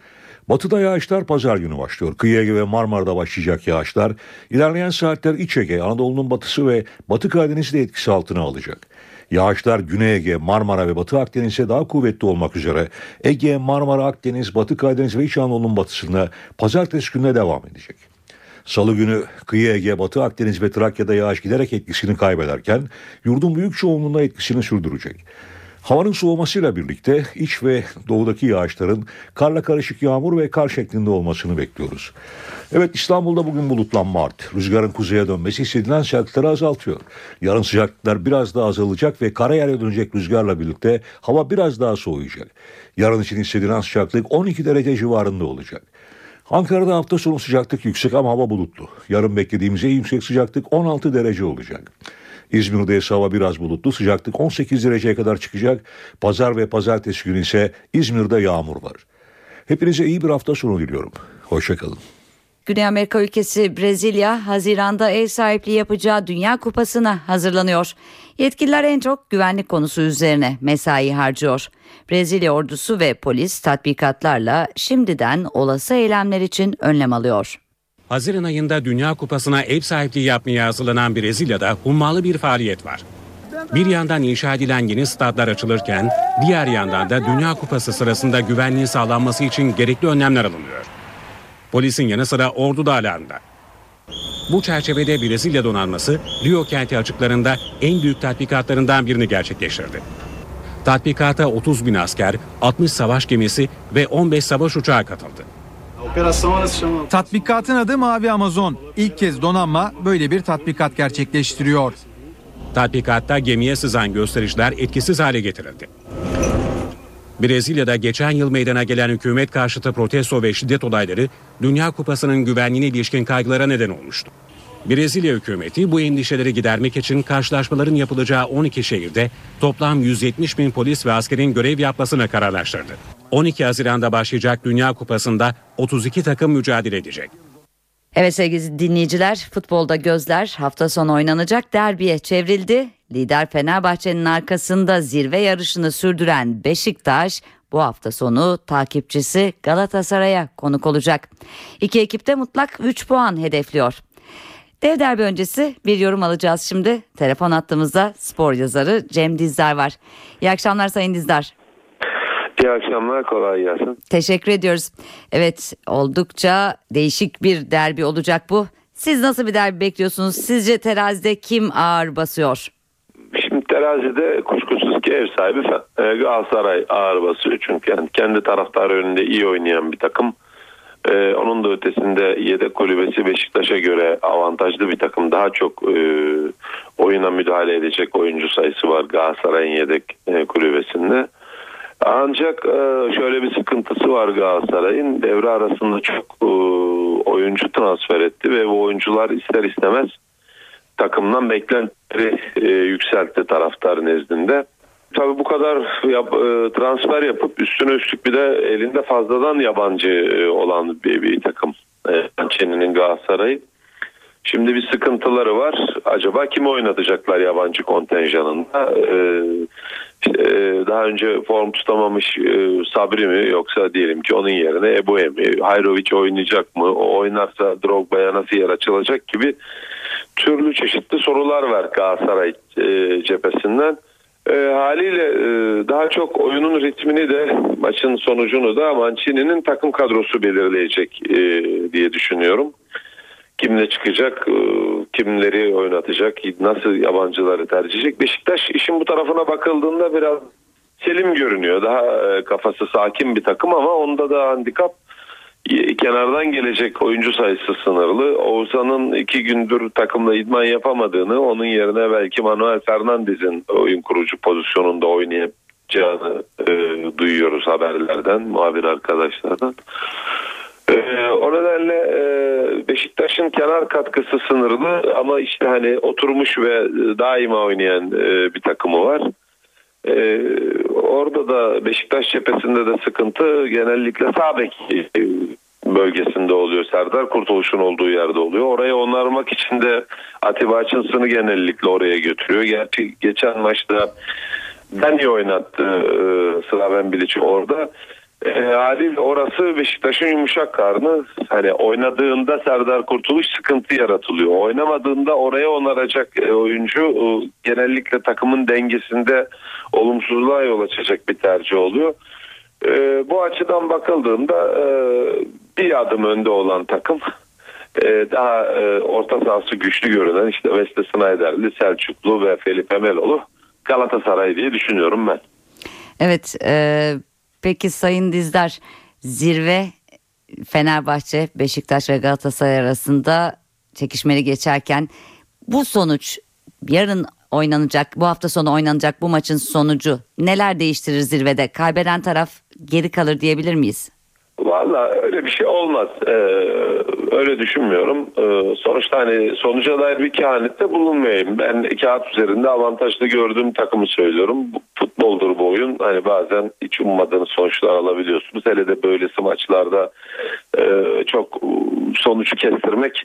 Batıda yağışlar pazar günü başlıyor. Kıyı Ege ve Marmara'da başlayacak yağışlar ilerleyen saatler İç Ege, Anadolu'nun batısı ve Batı Karadeniz'i de etkisi altına alacak. Yağışlar Güney Ege, Marmara ve Batı Akdeniz'e daha kuvvetli olmak üzere Ege, Marmara, Akdeniz, Batı Karadeniz ve İç Anadolu'nun batısına pazartesi gününe devam edecek. Salı günü kıyı Ege, Batı Akdeniz ve Trakya'da yağış giderek etkisini kaybederken yurdun büyük çoğunluğunda etkisini sürdürecek. Havanın soğumasıyla birlikte iç ve doğudaki yağışların karla karışık yağmur ve kar şeklinde olmasını bekliyoruz. Evet İstanbul'da bugün bulutlanma arttı. Rüzgarın kuzeye dönmesi hissedilen sıcaklıkları azaltıyor. Yarın sıcaklıklar biraz daha azalacak ve karayere dönecek rüzgarla birlikte hava biraz daha soğuyacak. Yarın için hissedilen sıcaklık 12 derece civarında olacak. Ankara'da hafta sonu sıcaklık yüksek ama hava bulutlu. Yarın beklediğimiz en yüksek sıcaklık 16 derece olacak. İzmir'de ise hava biraz bulutlu. Sıcaklık 18 dereceye kadar çıkacak. Pazar ve pazartesi günü ise İzmir'de yağmur var. Hepinize iyi bir hafta sonu diliyorum. Hoşçakalın. Güney Amerika ülkesi Brezilya, Haziran'da ev sahipliği yapacağı Dünya Kupası'na hazırlanıyor. Yetkililer en çok güvenlik konusu üzerine mesai harcıyor. Brezilya ordusu ve polis tatbikatlarla şimdiden olası eylemler için önlem alıyor. Haziran ayında Dünya Kupası'na ev sahipliği yapmaya hazırlanan Brezilya'da hummalı bir faaliyet var. Bir yandan inşa edilen yeni stadlar açılırken diğer yandan da Dünya Kupası sırasında güvenliğin sağlanması için gerekli önlemler alınıyor. Polisin yanı sıra ordu da alarmda. Bu çerçevede Brezilya donanması Rio kenti açıklarında en büyük tatbikatlarından birini gerçekleştirdi. Tatbikata 30 bin asker, 60 savaş gemisi ve 15 savaş uçağı katıldı. Tatbikatın adı Mavi Amazon. İlk kez donanma böyle bir tatbikat gerçekleştiriyor. Tatbikatta gemiye sızan göstericiler etkisiz hale getirildi. Brezilya'da geçen yıl meydana gelen hükümet karşıtı protesto ve şiddet olayları Dünya Kupası'nın güvenliğine ilişkin kaygılara neden olmuştu. Brezilya hükümeti bu endişeleri gidermek için karşılaşmaların yapılacağı 12 şehirde toplam 170 bin polis ve askerin görev yapmasına kararlaştırdı. 12 Haziran'da başlayacak Dünya Kupası'nda 32 takım mücadele edecek. Evet sevgili dinleyiciler futbolda gözler hafta sonu oynanacak derbiye çevrildi. Lider Fenerbahçe'nin arkasında zirve yarışını sürdüren Beşiktaş bu hafta sonu takipçisi Galatasaray'a konuk olacak. İki ekipte mutlak 3 puan hedefliyor. Dev derbi öncesi bir yorum alacağız şimdi. Telefon attığımızda spor yazarı Cem Dizdar var. İyi akşamlar Sayın Dizdar. İyi akşamlar kolay gelsin. Teşekkür ediyoruz. Evet oldukça değişik bir derbi olacak bu. Siz nasıl bir derbi bekliyorsunuz? Sizce terazide kim ağır basıyor? Şimdi terazide kuşkusuz ki ev sahibi e, Galatasaray ağır basıyor. Çünkü yani kendi taraftarı önünde iyi oynayan bir takım. Ee, onun da ötesinde yedek kulübesi Beşiktaş'a göre avantajlı bir takım. Daha çok e, oyuna müdahale edecek oyuncu sayısı var Galatasaray'ın yedek e, kulübesinde. Ancak e, şöyle bir sıkıntısı var Galatasaray'ın. Devre arasında çok e, oyuncu transfer etti ve bu oyuncular ister istemez takımdan beklentileri e, yükseltti taraftar nezdinde. Tabii bu kadar yap, e, transfer yapıp üstüne üstlük bir de elinde fazladan yabancı e, olan bir, bir takım. E, Çeni'nin Galatasaray'ı. Şimdi bir sıkıntıları var. Acaba kimi oynatacaklar yabancı kontenjanında? Ee, daha önce form tutamamış Sabri mi yoksa diyelim ki onun yerine Ebu'ye mi? Hayrovic oynayacak mı? O oynarsa Drogba'ya nasıl yer açılacak gibi türlü çeşitli sorular var Galatasaray cephesinden. E, haliyle e, daha çok oyunun ritmini de maçın sonucunu da Mancini'nin takım kadrosu belirleyecek e, diye düşünüyorum. Kimle çıkacak, e, kimleri oynatacak, nasıl yabancıları tercih edecek. Beşiktaş işin bu tarafına bakıldığında biraz selim görünüyor. Daha e, kafası sakin bir takım ama onda da handikap kenardan gelecek oyuncu sayısı sınırlı. Oğuzhan'ın iki gündür takımla idman yapamadığını, onun yerine belki Manuel Fernandez'in oyun kurucu pozisyonunda oynayacağını e, duyuyoruz haberlerden, muhabir arkadaşlardan. E, o nedenle e, Beşiktaş'ın kenar katkısı sınırlı ama işte hani oturmuş ve daima oynayan e, bir takımı var. Ee, orada da Beşiktaş cephesinde de sıkıntı genellikle sağ bölgesinde oluyor. Serdar Kurtuluş'un olduğu yerde oluyor. Orayı onarmak için de Atiba Açınsın'ı genellikle oraya götürüyor. Gerçi geçen maçta Dani oynattı e, Slaven Bilic'i orada. E, haliyle orası Beşiktaş'ın yumuşak karnı. Hani oynadığında Serdar Kurtuluş sıkıntı yaratılıyor. Oynamadığında oraya onaracak e, oyuncu e, genellikle takımın dengesinde olumsuzluğa yol açacak bir tercih oluyor. E, bu açıdan bakıldığında e, bir adım önde olan takım e, daha e, orta sahası güçlü görünen işte Wesley Snyder'li, Selçuklu ve Felipe Melo'lu Galatasaray diye düşünüyorum ben. Evet, e, peki Sayın Dizdar zirve Fenerbahçe, Beşiktaş ve Galatasaray arasında çekişmeli geçerken bu sonuç yarın oynanacak, bu hafta sonu oynanacak bu maçın sonucu neler değiştirir zirvede? Kaybeden taraf geri kalır diyebilir miyiz? Valla öyle bir şey olmaz. Ee, öyle düşünmüyorum. Ee, sonuçta hani sonuca dair bir kehanette bulunmayayım. Ben kağıt üzerinde avantajlı gördüğüm takımı söylüyorum. Futboldur bu oyun. Hani bazen hiç ummadığınız sonuçlar alabiliyorsunuz. Hele de böylesi maçlarda e, çok sonucu kestirmek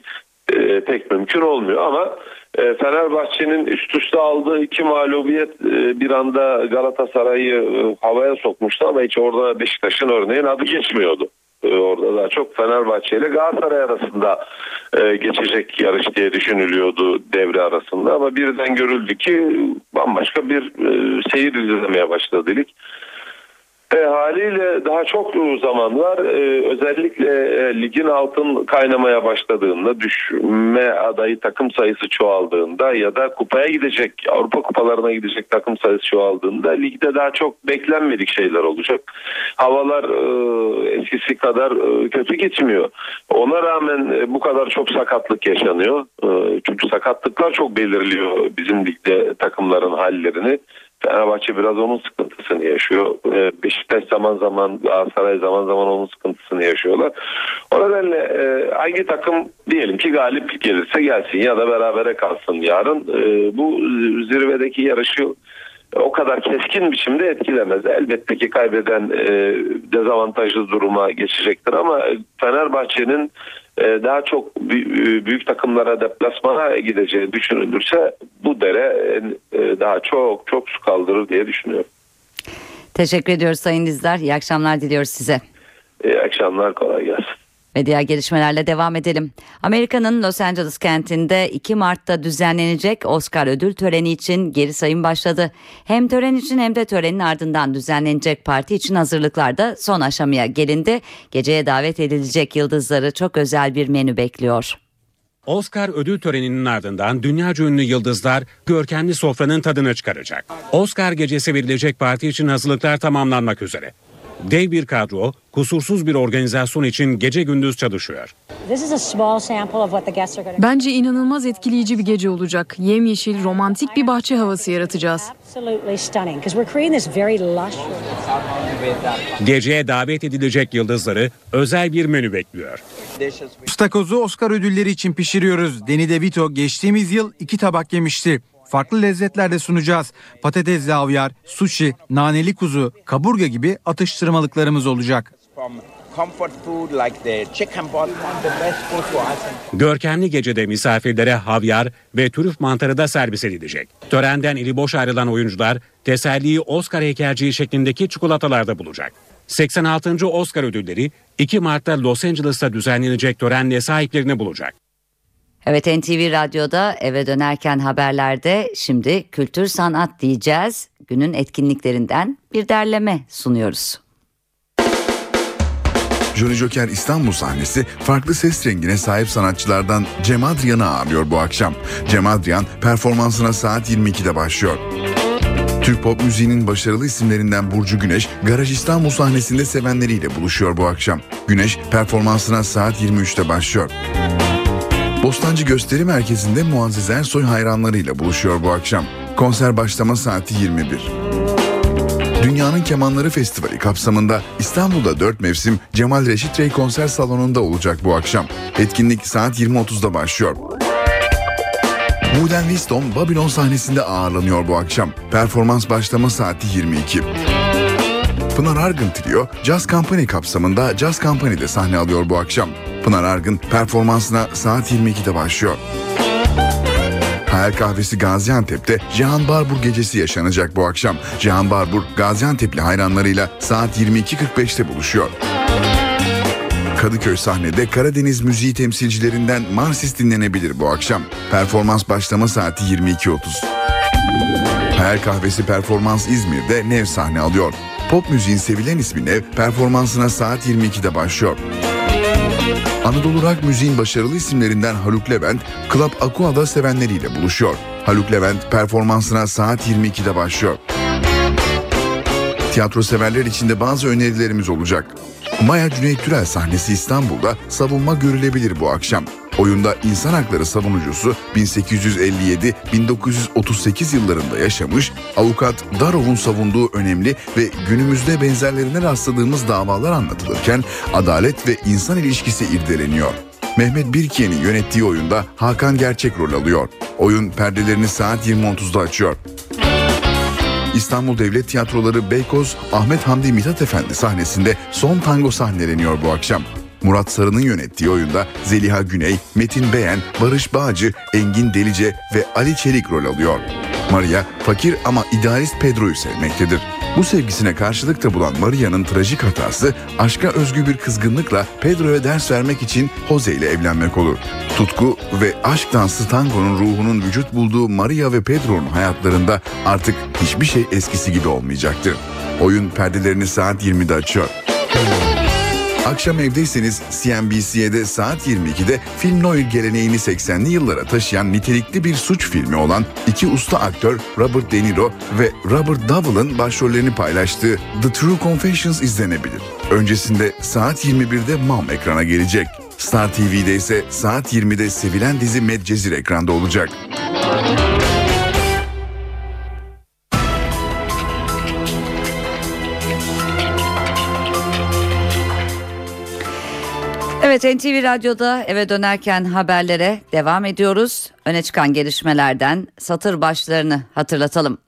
e, pek mümkün olmuyor ama e, Fenerbahçe'nin üst üste aldığı iki mağlubiyet e, bir anda Galatasaray'ı e, havaya sokmuştu ama hiç orada Beşiktaş'ın örneğin adı geçmiyordu. E, orada daha çok Fenerbahçe ile Galatasaray arasında e, geçecek yarış diye düşünülüyordu devre arasında ama birden görüldü ki bambaşka bir e, seyir izlemeye başladı lig. E, haliyle daha çok zaman var. E, özellikle e, ligin altın kaynamaya başladığında, düşme adayı takım sayısı çoğaldığında ya da kupaya gidecek, Avrupa kupalarına gidecek takım sayısı çoğaldığında ligde daha çok beklenmedik şeyler olacak. Havalar e, eskisi kadar e, kötü gitmiyor. Ona rağmen e, bu kadar çok sakatlık yaşanıyor. E, çünkü sakatlıklar çok belirliyor bizim ligde takımların hallerini. Fenerbahçe biraz onun sıkıntısını yaşıyor. Ee, Beşiktaş zaman zaman Galatasaray zaman zaman onun sıkıntısını yaşıyorlar. O nedenle e, hangi takım diyelim ki galip gelirse gelsin ya da berabere kalsın yarın. E, bu zirvedeki yarışı o kadar keskin biçimde etkilemez. Elbette ki kaybeden e, dezavantajlı duruma geçecektir ama Fenerbahçe'nin daha çok büyük takımlara deplasmana gideceği düşünülürse bu dere e, daha çok çok su kaldırır diye düşünüyorum. Teşekkür ediyoruz Sayın Dizler. İyi akşamlar diliyoruz size. İyi akşamlar kolay gelsin. Ve diğer gelişmelerle devam edelim. Amerika'nın Los Angeles kentinde 2 Mart'ta düzenlenecek Oscar ödül töreni için geri sayım başladı. Hem tören için hem de törenin ardından düzenlenecek parti için hazırlıklar da son aşamaya gelindi. Geceye davet edilecek yıldızları çok özel bir menü bekliyor. Oscar ödül töreninin ardından dünyaca ünlü yıldızlar görkemli sofranın tadını çıkaracak. Oscar gecesi verilecek parti için hazırlıklar tamamlanmak üzere. Dev bir kadro, kusursuz bir organizasyon için gece gündüz çalışıyor. Bence inanılmaz etkileyici bir gece olacak. Yemyeşil, romantik bir bahçe havası yaratacağız. Geceye davet edilecek yıldızları özel bir menü bekliyor. Stakozu Oscar ödülleri için pişiriyoruz. Danny DeVito geçtiğimiz yıl iki tabak yemişti. Farklı lezzetlerde sunacağız. Patatesli havyar, sushi, naneli kuzu, kaburga gibi atıştırmalıklarımız olacak. Görkemli gecede misafirlere havyar ve trüf mantarı da servis edilecek. Törenden eli boş ayrılan oyuncular teselliyi Oscar heykelciği şeklindeki çikolatalarda bulacak. 86. Oscar ödülleri 2 Mart'ta Los Angeles'ta düzenlenecek törenle sahiplerini bulacak. Evet NTV Radyo'da eve dönerken haberlerde şimdi kültür sanat diyeceğiz. Günün etkinliklerinden bir derleme sunuyoruz. Johnny Joker İstanbul sahnesi farklı ses rengine sahip sanatçılardan Cem Adrian'ı ağırlıyor bu akşam. Cem Adrian performansına saat 22'de başlıyor. Türk pop müziğinin başarılı isimlerinden Burcu Güneş, Garaj İstanbul sahnesinde sevenleriyle buluşuyor bu akşam. Güneş performansına saat 23'te başlıyor. Bostancı Gösteri Merkezi'nde Muazzez Ersoy hayranlarıyla buluşuyor bu akşam. Konser başlama saati 21. Dünyanın Kemanları Festivali kapsamında İstanbul'da 4 mevsim Cemal Reşit Rey konser salonunda olacak bu akşam. Etkinlik saat 20.30'da başlıyor. Modern Wisdom Babylon sahnesinde ağırlanıyor bu akşam. Performans başlama saati 22. Pınar Argın Trio, Jazz Company kapsamında Jazz Company'de sahne alıyor bu akşam. Pınar Argın performansına saat 22'de başlıyor. Hayal Kahvesi Gaziantep'te Cihan Barbur gecesi yaşanacak bu akşam. Cihan Barbur Gaziantep'li hayranlarıyla saat 22.45'te buluşuyor. Kadıköy sahnede Karadeniz müziği temsilcilerinden Marsis dinlenebilir bu akşam. Performans başlama saati 22.30. Hayal Kahvesi Performans İzmir'de Nev sahne alıyor. Pop müziğin sevilen ismi Nev performansına saat 22'de başlıyor. Anadolu Rock müziğin başarılı isimlerinden Haluk Levent, Club Aqua'da sevenleriyle buluşuyor. Haluk Levent performansına saat 22'de başlıyor. Tiyatro severler için de bazı önerilerimiz olacak. Maya Cüneyt Türel sahnesi İstanbul'da savunma görülebilir bu akşam. Oyunda insan hakları savunucusu 1857-1938 yıllarında yaşamış avukat Darov'un savunduğu önemli ve günümüzde benzerlerine rastladığımız davalar anlatılırken adalet ve insan ilişkisi irdeleniyor. Mehmet Birkiye'nin yönettiği oyunda Hakan Gerçek rol alıyor. Oyun perdelerini saat 20.30'da açıyor. İstanbul Devlet Tiyatroları Beykoz Ahmet Hamdi Mithat Efendi sahnesinde son tango sahneleniyor bu akşam. Murat Sarı'nın yönettiği oyunda Zeliha Güney, Metin Beyen, Barış Bağcı, Engin Delice ve Ali Çelik rol alıyor. Maria fakir ama idealist Pedro'yu sevmektedir. Bu sevgisine karşılık da bulan Maria'nın trajik hatası aşka özgü bir kızgınlıkla Pedro'ya ders vermek için Jose ile evlenmek olur. Tutku ve aşk dansı tangonun ruhunun vücut bulduğu Maria ve Pedro'nun hayatlarında artık hiçbir şey eskisi gibi olmayacaktır. Oyun perdelerini saat 20'de açıyor. Akşam evdeyseniz CNBC'de saat 22'de film noir geleneğini 80'li yıllara taşıyan nitelikli bir suç filmi olan iki usta aktör Robert De Niro ve Robert Duvall'ın başrollerini paylaştığı The True Confessions izlenebilir. Öncesinde saat 21'de Mom ekrana gelecek. Star TV'de ise saat 20'de sevilen dizi Medcezir ekranda olacak. Evet NTV Radyo'da eve dönerken haberlere devam ediyoruz. Öne çıkan gelişmelerden satır başlarını hatırlatalım.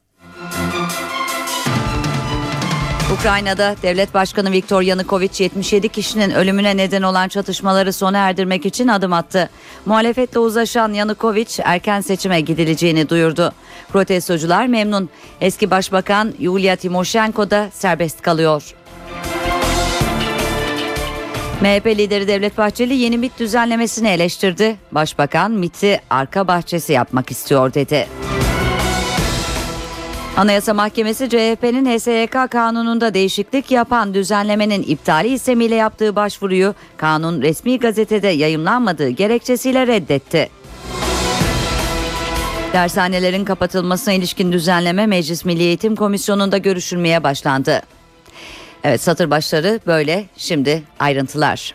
Ukrayna'da devlet başkanı Viktor Yanukovych 77 kişinin ölümüne neden olan çatışmaları sona erdirmek için adım attı. Muhalefetle uzlaşan Yanukovych erken seçime gidileceğini duyurdu. Protestocular memnun. Eski başbakan Yulia Timoshenko da serbest kalıyor. MHP lideri Devlet Bahçeli yeni MİT düzenlemesini eleştirdi. Başbakan MİT'i arka bahçesi yapmak istiyor dedi. Anayasa Mahkemesi CHP'nin HSYK kanununda değişiklik yapan düzenlemenin iptali istemiyle yaptığı başvuruyu kanun resmi gazetede yayımlanmadığı gerekçesiyle reddetti. Dershanelerin kapatılmasına ilişkin düzenleme Meclis Milli Eğitim Komisyonu'nda görüşülmeye başlandı. Evet satır başları böyle şimdi ayrıntılar.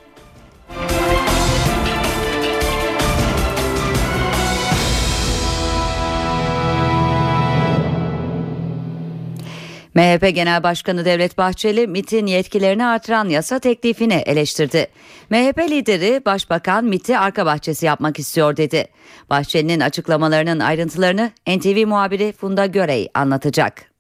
MHP Genel Başkanı Devlet Bahçeli MIT'in yetkilerini artıran yasa teklifini eleştirdi. MHP lideri Başbakan MIT'i arka bahçesi yapmak istiyor dedi. Bahçeli'nin açıklamalarının ayrıntılarını NTV muhabiri Funda Görey anlatacak.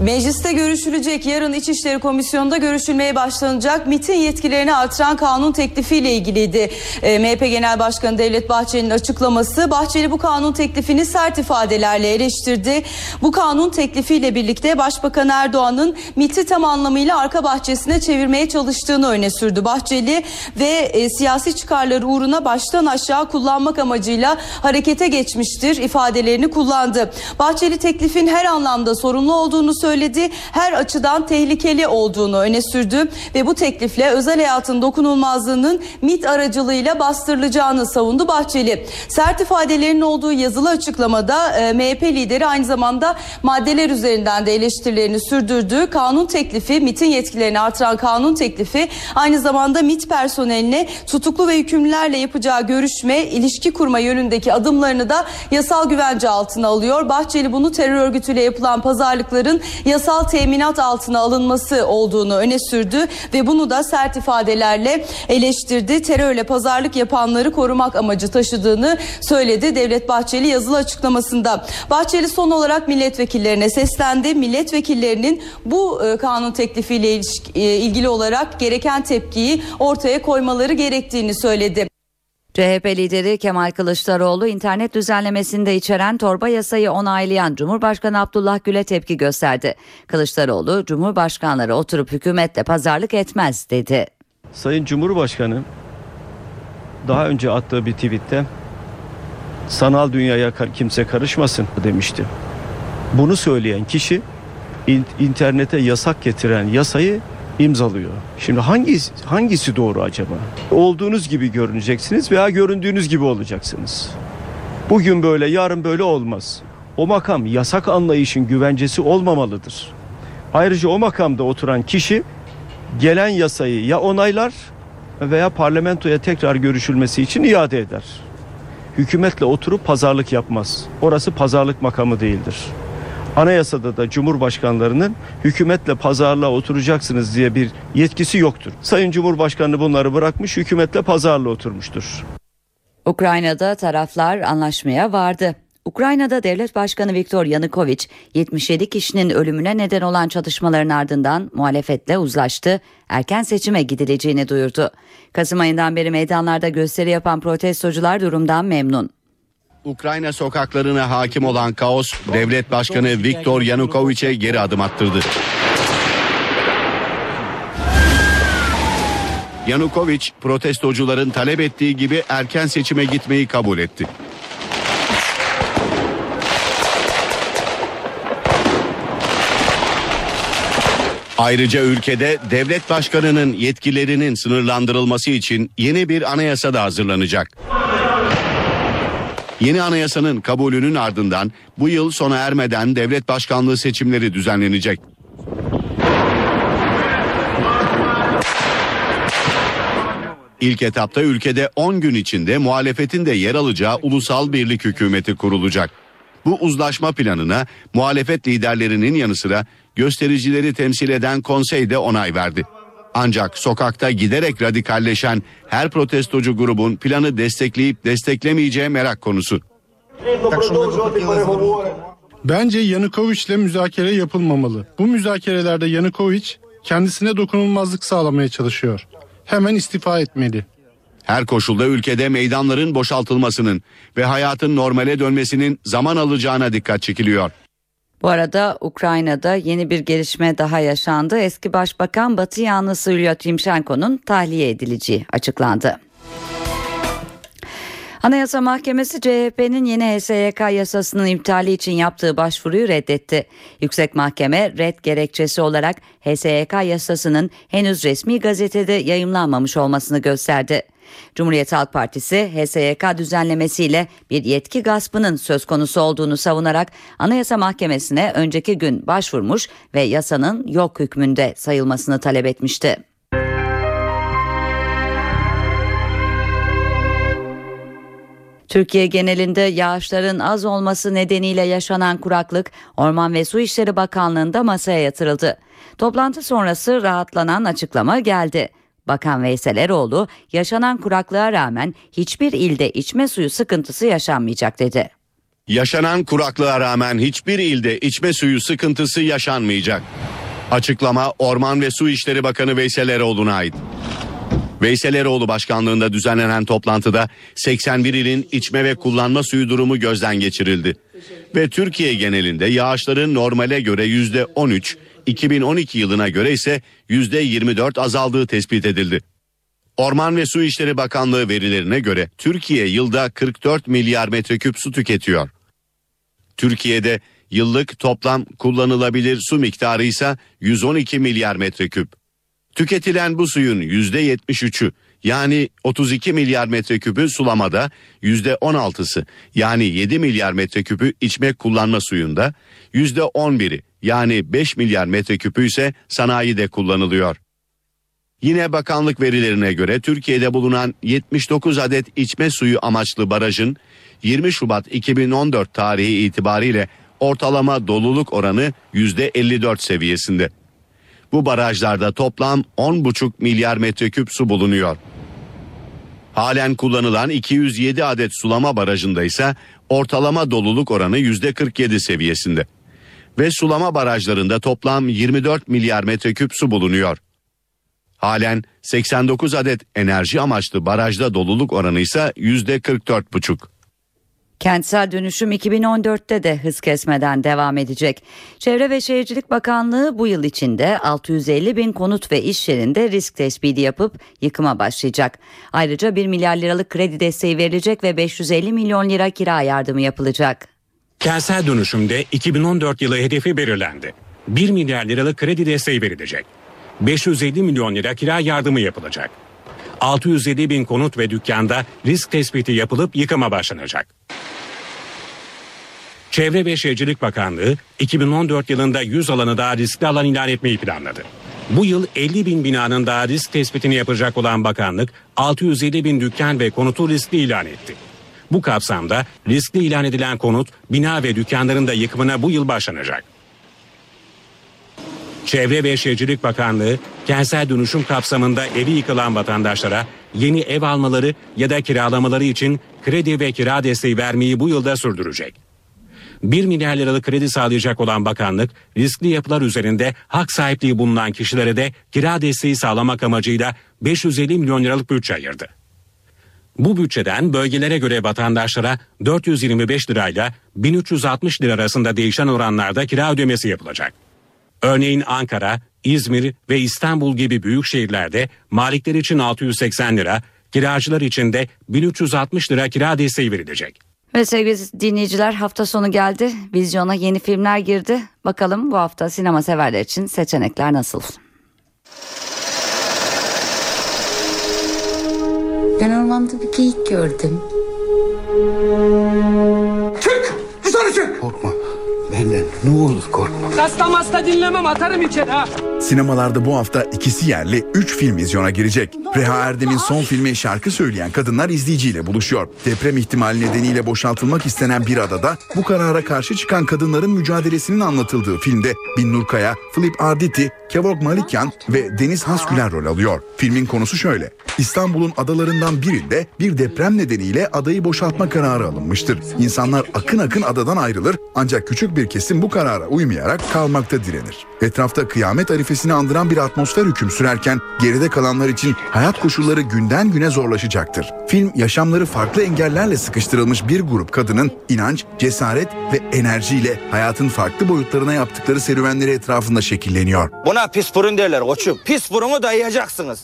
Mecliste görüşülecek yarın İçişleri Komisyonu'nda görüşülmeye başlanacak MIT'in yetkilerini artıran kanun teklifiyle ilgiliydi. E, MHP Genel Başkanı Devlet Bahçeli'nin açıklaması Bahçeli bu kanun teklifini sert ifadelerle eleştirdi. Bu kanun teklifiyle birlikte Başbakan Erdoğan'ın MIT'i tam anlamıyla arka bahçesine çevirmeye çalıştığını öne sürdü. Bahçeli ve e, siyasi çıkarları uğruna baştan aşağı kullanmak amacıyla harekete geçmiştir ifadelerini kullandı. Bahçeli teklifin her anlamda sorumlu olduğunu söyledi. Her açıdan tehlikeli olduğunu öne sürdü ve bu teklifle özel hayatın dokunulmazlığının MIT aracılığıyla bastırılacağını savundu Bahçeli. Sert ifadelerinin olduğu yazılı açıklamada e, MHP lideri aynı zamanda maddeler üzerinden de eleştirilerini sürdürdü. Kanun teklifi MIT'in yetkilerini artıran kanun teklifi aynı zamanda MIT personeline tutuklu ve hükümlülerle yapacağı görüşme, ilişki kurma yönündeki adımlarını da yasal güvence altına alıyor. Bahçeli bunu terör örgütüyle yapılan pazarlıkların yasal teminat altına alınması olduğunu öne sürdü ve bunu da sert ifadelerle eleştirdi. Terörle pazarlık yapanları korumak amacı taşıdığını söyledi Devlet Bahçeli yazılı açıklamasında. Bahçeli son olarak milletvekillerine seslendi. Milletvekillerinin bu e, kanun teklifiyle e, ilgili olarak gereken tepkiyi ortaya koymaları gerektiğini söyledi. CHP lideri Kemal Kılıçdaroğlu internet düzenlemesinde içeren torba yasayı onaylayan Cumhurbaşkanı Abdullah Gül'e tepki gösterdi. Kılıçdaroğlu Cumhurbaşkanları oturup hükümetle pazarlık etmez dedi. Sayın Cumhurbaşkanı daha önce attığı bir tweette sanal dünyaya kimse karışmasın demişti. Bunu söyleyen kişi internete yasak getiren yasayı imzalıyor. Şimdi hangisi, hangisi doğru acaba? Olduğunuz gibi görüneceksiniz veya göründüğünüz gibi olacaksınız. Bugün böyle, yarın böyle olmaz. O makam yasak anlayışın güvencesi olmamalıdır. Ayrıca o makamda oturan kişi gelen yasayı ya onaylar veya parlamentoya tekrar görüşülmesi için iade eder. Hükümetle oturup pazarlık yapmaz. Orası pazarlık makamı değildir. Anayasada da Cumhurbaşkanlarının hükümetle pazarlığa oturacaksınız diye bir yetkisi yoktur. Sayın Cumhurbaşkanı bunları bırakmış hükümetle pazarlığa oturmuştur. Ukrayna'da taraflar anlaşmaya vardı. Ukrayna'da devlet başkanı Viktor Yanukovych 77 kişinin ölümüne neden olan çatışmaların ardından muhalefetle uzlaştı, erken seçime gidileceğini duyurdu. Kasım ayından beri meydanlarda gösteri yapan protestocular durumdan memnun. Ukrayna sokaklarına hakim olan kaos devlet başkanı Viktor Yanukovic'e geri adım attırdı. Yanukovic protestocuların talep ettiği gibi erken seçime gitmeyi kabul etti. Ayrıca ülkede devlet başkanının yetkilerinin sınırlandırılması için yeni bir anayasa da hazırlanacak. Yeni anayasanın kabulünün ardından bu yıl sona ermeden devlet başkanlığı seçimleri düzenlenecek. İlk etapta ülkede 10 gün içinde muhalefetin de yer alacağı ulusal birlik hükümeti kurulacak. Bu uzlaşma planına muhalefet liderlerinin yanı sıra göstericileri temsil eden konsey de onay verdi. Ancak sokakta giderek radikalleşen her protestocu grubun planı destekleyip desteklemeyeceği merak konusu. Bence Yanukovych müzakere yapılmamalı. Bu müzakerelerde Yanukovych kendisine dokunulmazlık sağlamaya çalışıyor. Hemen istifa etmeli. Her koşulda ülkede meydanların boşaltılmasının ve hayatın normale dönmesinin zaman alacağına dikkat çekiliyor. Bu arada Ukrayna'da yeni bir gelişme daha yaşandı. Eski Başbakan Batı yanlısı Yulia Timchenko'nun tahliye edileceği açıklandı. Anayasa Mahkemesi CHP'nin yeni HSYK yasasının iptali için yaptığı başvuruyu reddetti. Yüksek Mahkeme red gerekçesi olarak HSYK yasasının henüz resmi gazetede yayımlanmamış olmasını gösterdi. Cumhuriyet Halk Partisi HSYK düzenlemesiyle bir yetki gaspının söz konusu olduğunu savunarak Anayasa Mahkemesi'ne önceki gün başvurmuş ve yasanın yok hükmünde sayılmasını talep etmişti. Türkiye genelinde yağışların az olması nedeniyle yaşanan kuraklık Orman ve Su İşleri Bakanlığı'nda masaya yatırıldı. Toplantı sonrası rahatlanan açıklama geldi. Bakan Veysel Eroğlu yaşanan kuraklığa rağmen hiçbir ilde içme suyu sıkıntısı yaşanmayacak dedi. Yaşanan kuraklığa rağmen hiçbir ilde içme suyu sıkıntısı yaşanmayacak. Açıklama Orman ve Su İşleri Bakanı Veysel Eroğlu'na ait. Veysel Eroğlu başkanlığında düzenlenen toplantıda 81 ilin içme ve kullanma suyu durumu gözden geçirildi. Ve Türkiye genelinde yağışların normale göre %13, 2012 yılına göre ise %24 azaldığı tespit edildi. Orman ve Su İşleri Bakanlığı verilerine göre Türkiye yılda 44 milyar metreküp su tüketiyor. Türkiye'de yıllık toplam kullanılabilir su miktarı ise 112 milyar metreküp. Tüketilen bu suyun %73'ü yani 32 milyar metreküpü sulamada, %16'sı yani 7 milyar metreküpü içme kullanma suyunda, %11'i yani 5 milyar metreküpü ise sanayide kullanılıyor. Yine bakanlık verilerine göre Türkiye'de bulunan 79 adet içme suyu amaçlı barajın 20 Şubat 2014 tarihi itibariyle ortalama doluluk oranı %54 seviyesinde. Bu barajlarda toplam 10,5 milyar metreküp su bulunuyor. Halen kullanılan 207 adet sulama barajında ise ortalama doluluk oranı %47 seviyesinde. Ve sulama barajlarında toplam 24 milyar metreküp su bulunuyor. Halen 89 adet enerji amaçlı barajda doluluk oranı ise %44,5. Kentsel dönüşüm 2014'te de hız kesmeden devam edecek. Çevre ve Şehircilik Bakanlığı bu yıl içinde 650 bin konut ve iş yerinde risk tespiti yapıp yıkıma başlayacak. Ayrıca 1 milyar liralık kredi desteği verilecek ve 550 milyon lira kira yardımı yapılacak. Kentsel dönüşümde 2014 yılı hedefi belirlendi. 1 milyar liralık kredi desteği verilecek. 550 milyon lira kira yardımı yapılacak. 607 bin konut ve dükkanda risk tespiti yapılıp yıkıma başlanacak. Çevre ve Şehircilik Bakanlığı 2014 yılında 100 alanı daha riskli alan ilan etmeyi planladı. Bu yıl 50 bin binanın daha risk tespitini yapacak olan bakanlık 607 bin dükkan ve konutu riskli ilan etti. Bu kapsamda riskli ilan edilen konut, bina ve dükkanların da yıkımına bu yıl başlanacak. Çevre ve Şehircilik Bakanlığı kentsel dönüşüm kapsamında evi yıkılan vatandaşlara yeni ev almaları ya da kiralamaları için kredi ve kira desteği vermeyi bu yılda sürdürecek. 1 milyar liralık kredi sağlayacak olan bakanlık riskli yapılar üzerinde hak sahipliği bulunan kişilere de kira desteği sağlamak amacıyla 550 milyon liralık bütçe ayırdı. Bu bütçeden bölgelere göre vatandaşlara 425 lirayla 1360 lira arasında değişen oranlarda kira ödemesi yapılacak. Örneğin Ankara, İzmir ve İstanbul gibi büyük şehirlerde malikler için 680 lira, kiracılar için de 1360 lira kira desteği verilecek. Ve sevgili dinleyiciler hafta sonu geldi. Vizyona yeni filmler girdi. Bakalım bu hafta sinema severler için seçenekler nasıl? Ben ormanda bir geyik gördüm. Çık! Dışarı çık! Korkma. Benden ne olur korkma. Hasta masta dinlemem atarım içeri ha. Sinemalarda bu hafta ikisi yerli 3 film vizyona girecek. Reha Erdem'in son filmi şarkı söyleyen kadınlar izleyiciyle buluşuyor. Deprem ihtimali nedeniyle boşaltılmak istenen bir adada bu karara karşı çıkan kadınların mücadelesinin anlatıldığı filmde Binnur Kaya, Filip Arditi, Kevork Malikyan ve Deniz Hasgüler rol alıyor. Filmin konusu şöyle. İstanbul'un adalarından birinde bir deprem nedeniyle adayı boşaltma kararı alınmıştır. İnsanlar akın akın adadan ayrılır ancak küçük bir kesim bu karara uymayarak kalmakta direnir. Etrafta kıyamet arifesini andıran bir atmosfer hüküm sürerken geride kalanlar için hayat koşulları günden güne zorlaşacaktır. Film yaşamları farklı engellerle sıkıştırılmış bir grup kadının inanç, cesaret ve enerjiyle hayatın farklı boyutlarına yaptıkları serüvenleri etrafında şekilleniyor. Buna pis burun derler koçum. Pis burunu dayayacaksınız.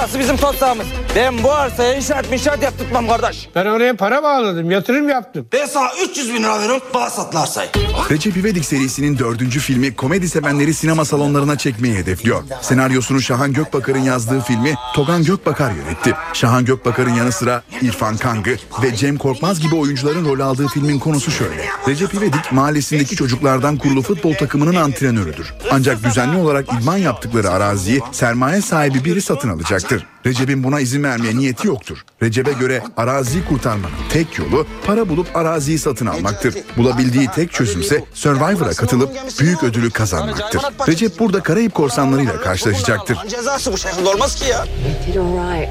Burası bizim toprağımız. Ben bu arsaya inşaat inşaat yaptırtmam kardeş. Ben oraya para bağladım, yatırım yaptım. Ben sana 300 bin lira veriyorum bana satın arsayı. Recep İvedik serisinin dördüncü filmi komedi sevenleri sinema salonlarına çekmeyi hedefliyor. Senaryosunu Şahan Gökbakar'ın yazdığı filmi Togan Gökbakar yönetti. Şahan Gökbakar'ın yanı sıra İrfan Kangı ve Cem Korkmaz gibi oyuncuların rol aldığı filmin konusu şöyle. Recep İvedik mahallesindeki çocuklardan kurulu futbol takımının antrenörüdür. Ancak düzenli olarak idman yaptıkları araziyi sermaye sahibi biri satın alacaktır. Recep'in buna izin vermeye niyeti yoktur. Recep'e göre araziyi kurtarmanın tek yolu para bulup araziyi satın almaktır. Bulabildiği tek çözümse Survivor'a katılıp büyük ödülü kazanmaktır. Recep burada Karayip korsanlarıyla karşılaşacaktır. Cezası bu şekilde olmaz ki ya. did all right.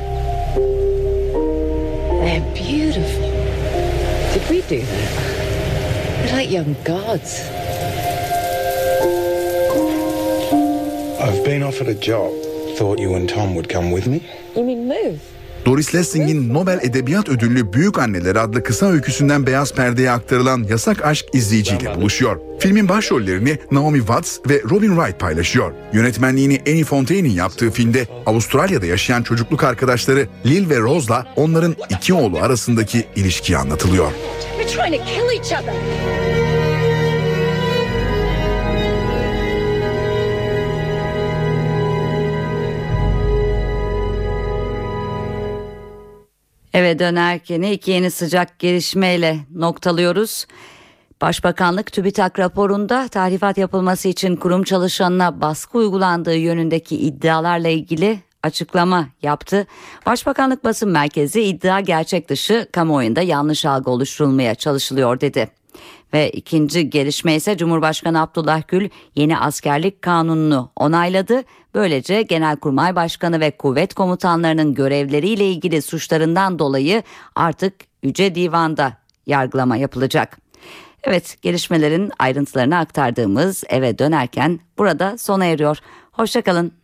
They're beautiful. Did we do that? They're like young gods. I've been offered a job. Thought you and Tom would come with me. You mean move? Doris Lessing'in Nobel Edebiyat Ödüllü Büyük Anneler adlı kısa öyküsünden beyaz perdeye aktarılan Yasak Aşk izleyiciyle buluşuyor. Filmin başrollerini Naomi Watts ve Robin Wright paylaşıyor. Yönetmenliğini Annie Fontaine'in yaptığı filmde Avustralya'da yaşayan çocukluk arkadaşları Lil ve Rose'la onların iki oğlu arasındaki ilişkiyi anlatılıyor. We're trying to kill each other. Eve dönerken iki yeni sıcak gelişmeyle noktalıyoruz. Başbakanlık TÜBİTAK raporunda tahrifat yapılması için kurum çalışanına baskı uygulandığı yönündeki iddialarla ilgili açıklama yaptı. Başbakanlık basın merkezi iddia gerçek dışı kamuoyunda yanlış algı oluşturulmaya çalışılıyor dedi. Ve ikinci gelişme ise Cumhurbaşkanı Abdullah Gül yeni askerlik kanununu onayladı. Böylece Genelkurmay Başkanı ve kuvvet komutanlarının görevleriyle ilgili suçlarından dolayı artık Yüce Divan'da yargılama yapılacak. Evet gelişmelerin ayrıntılarını aktardığımız eve dönerken burada sona eriyor. Hoşçakalın.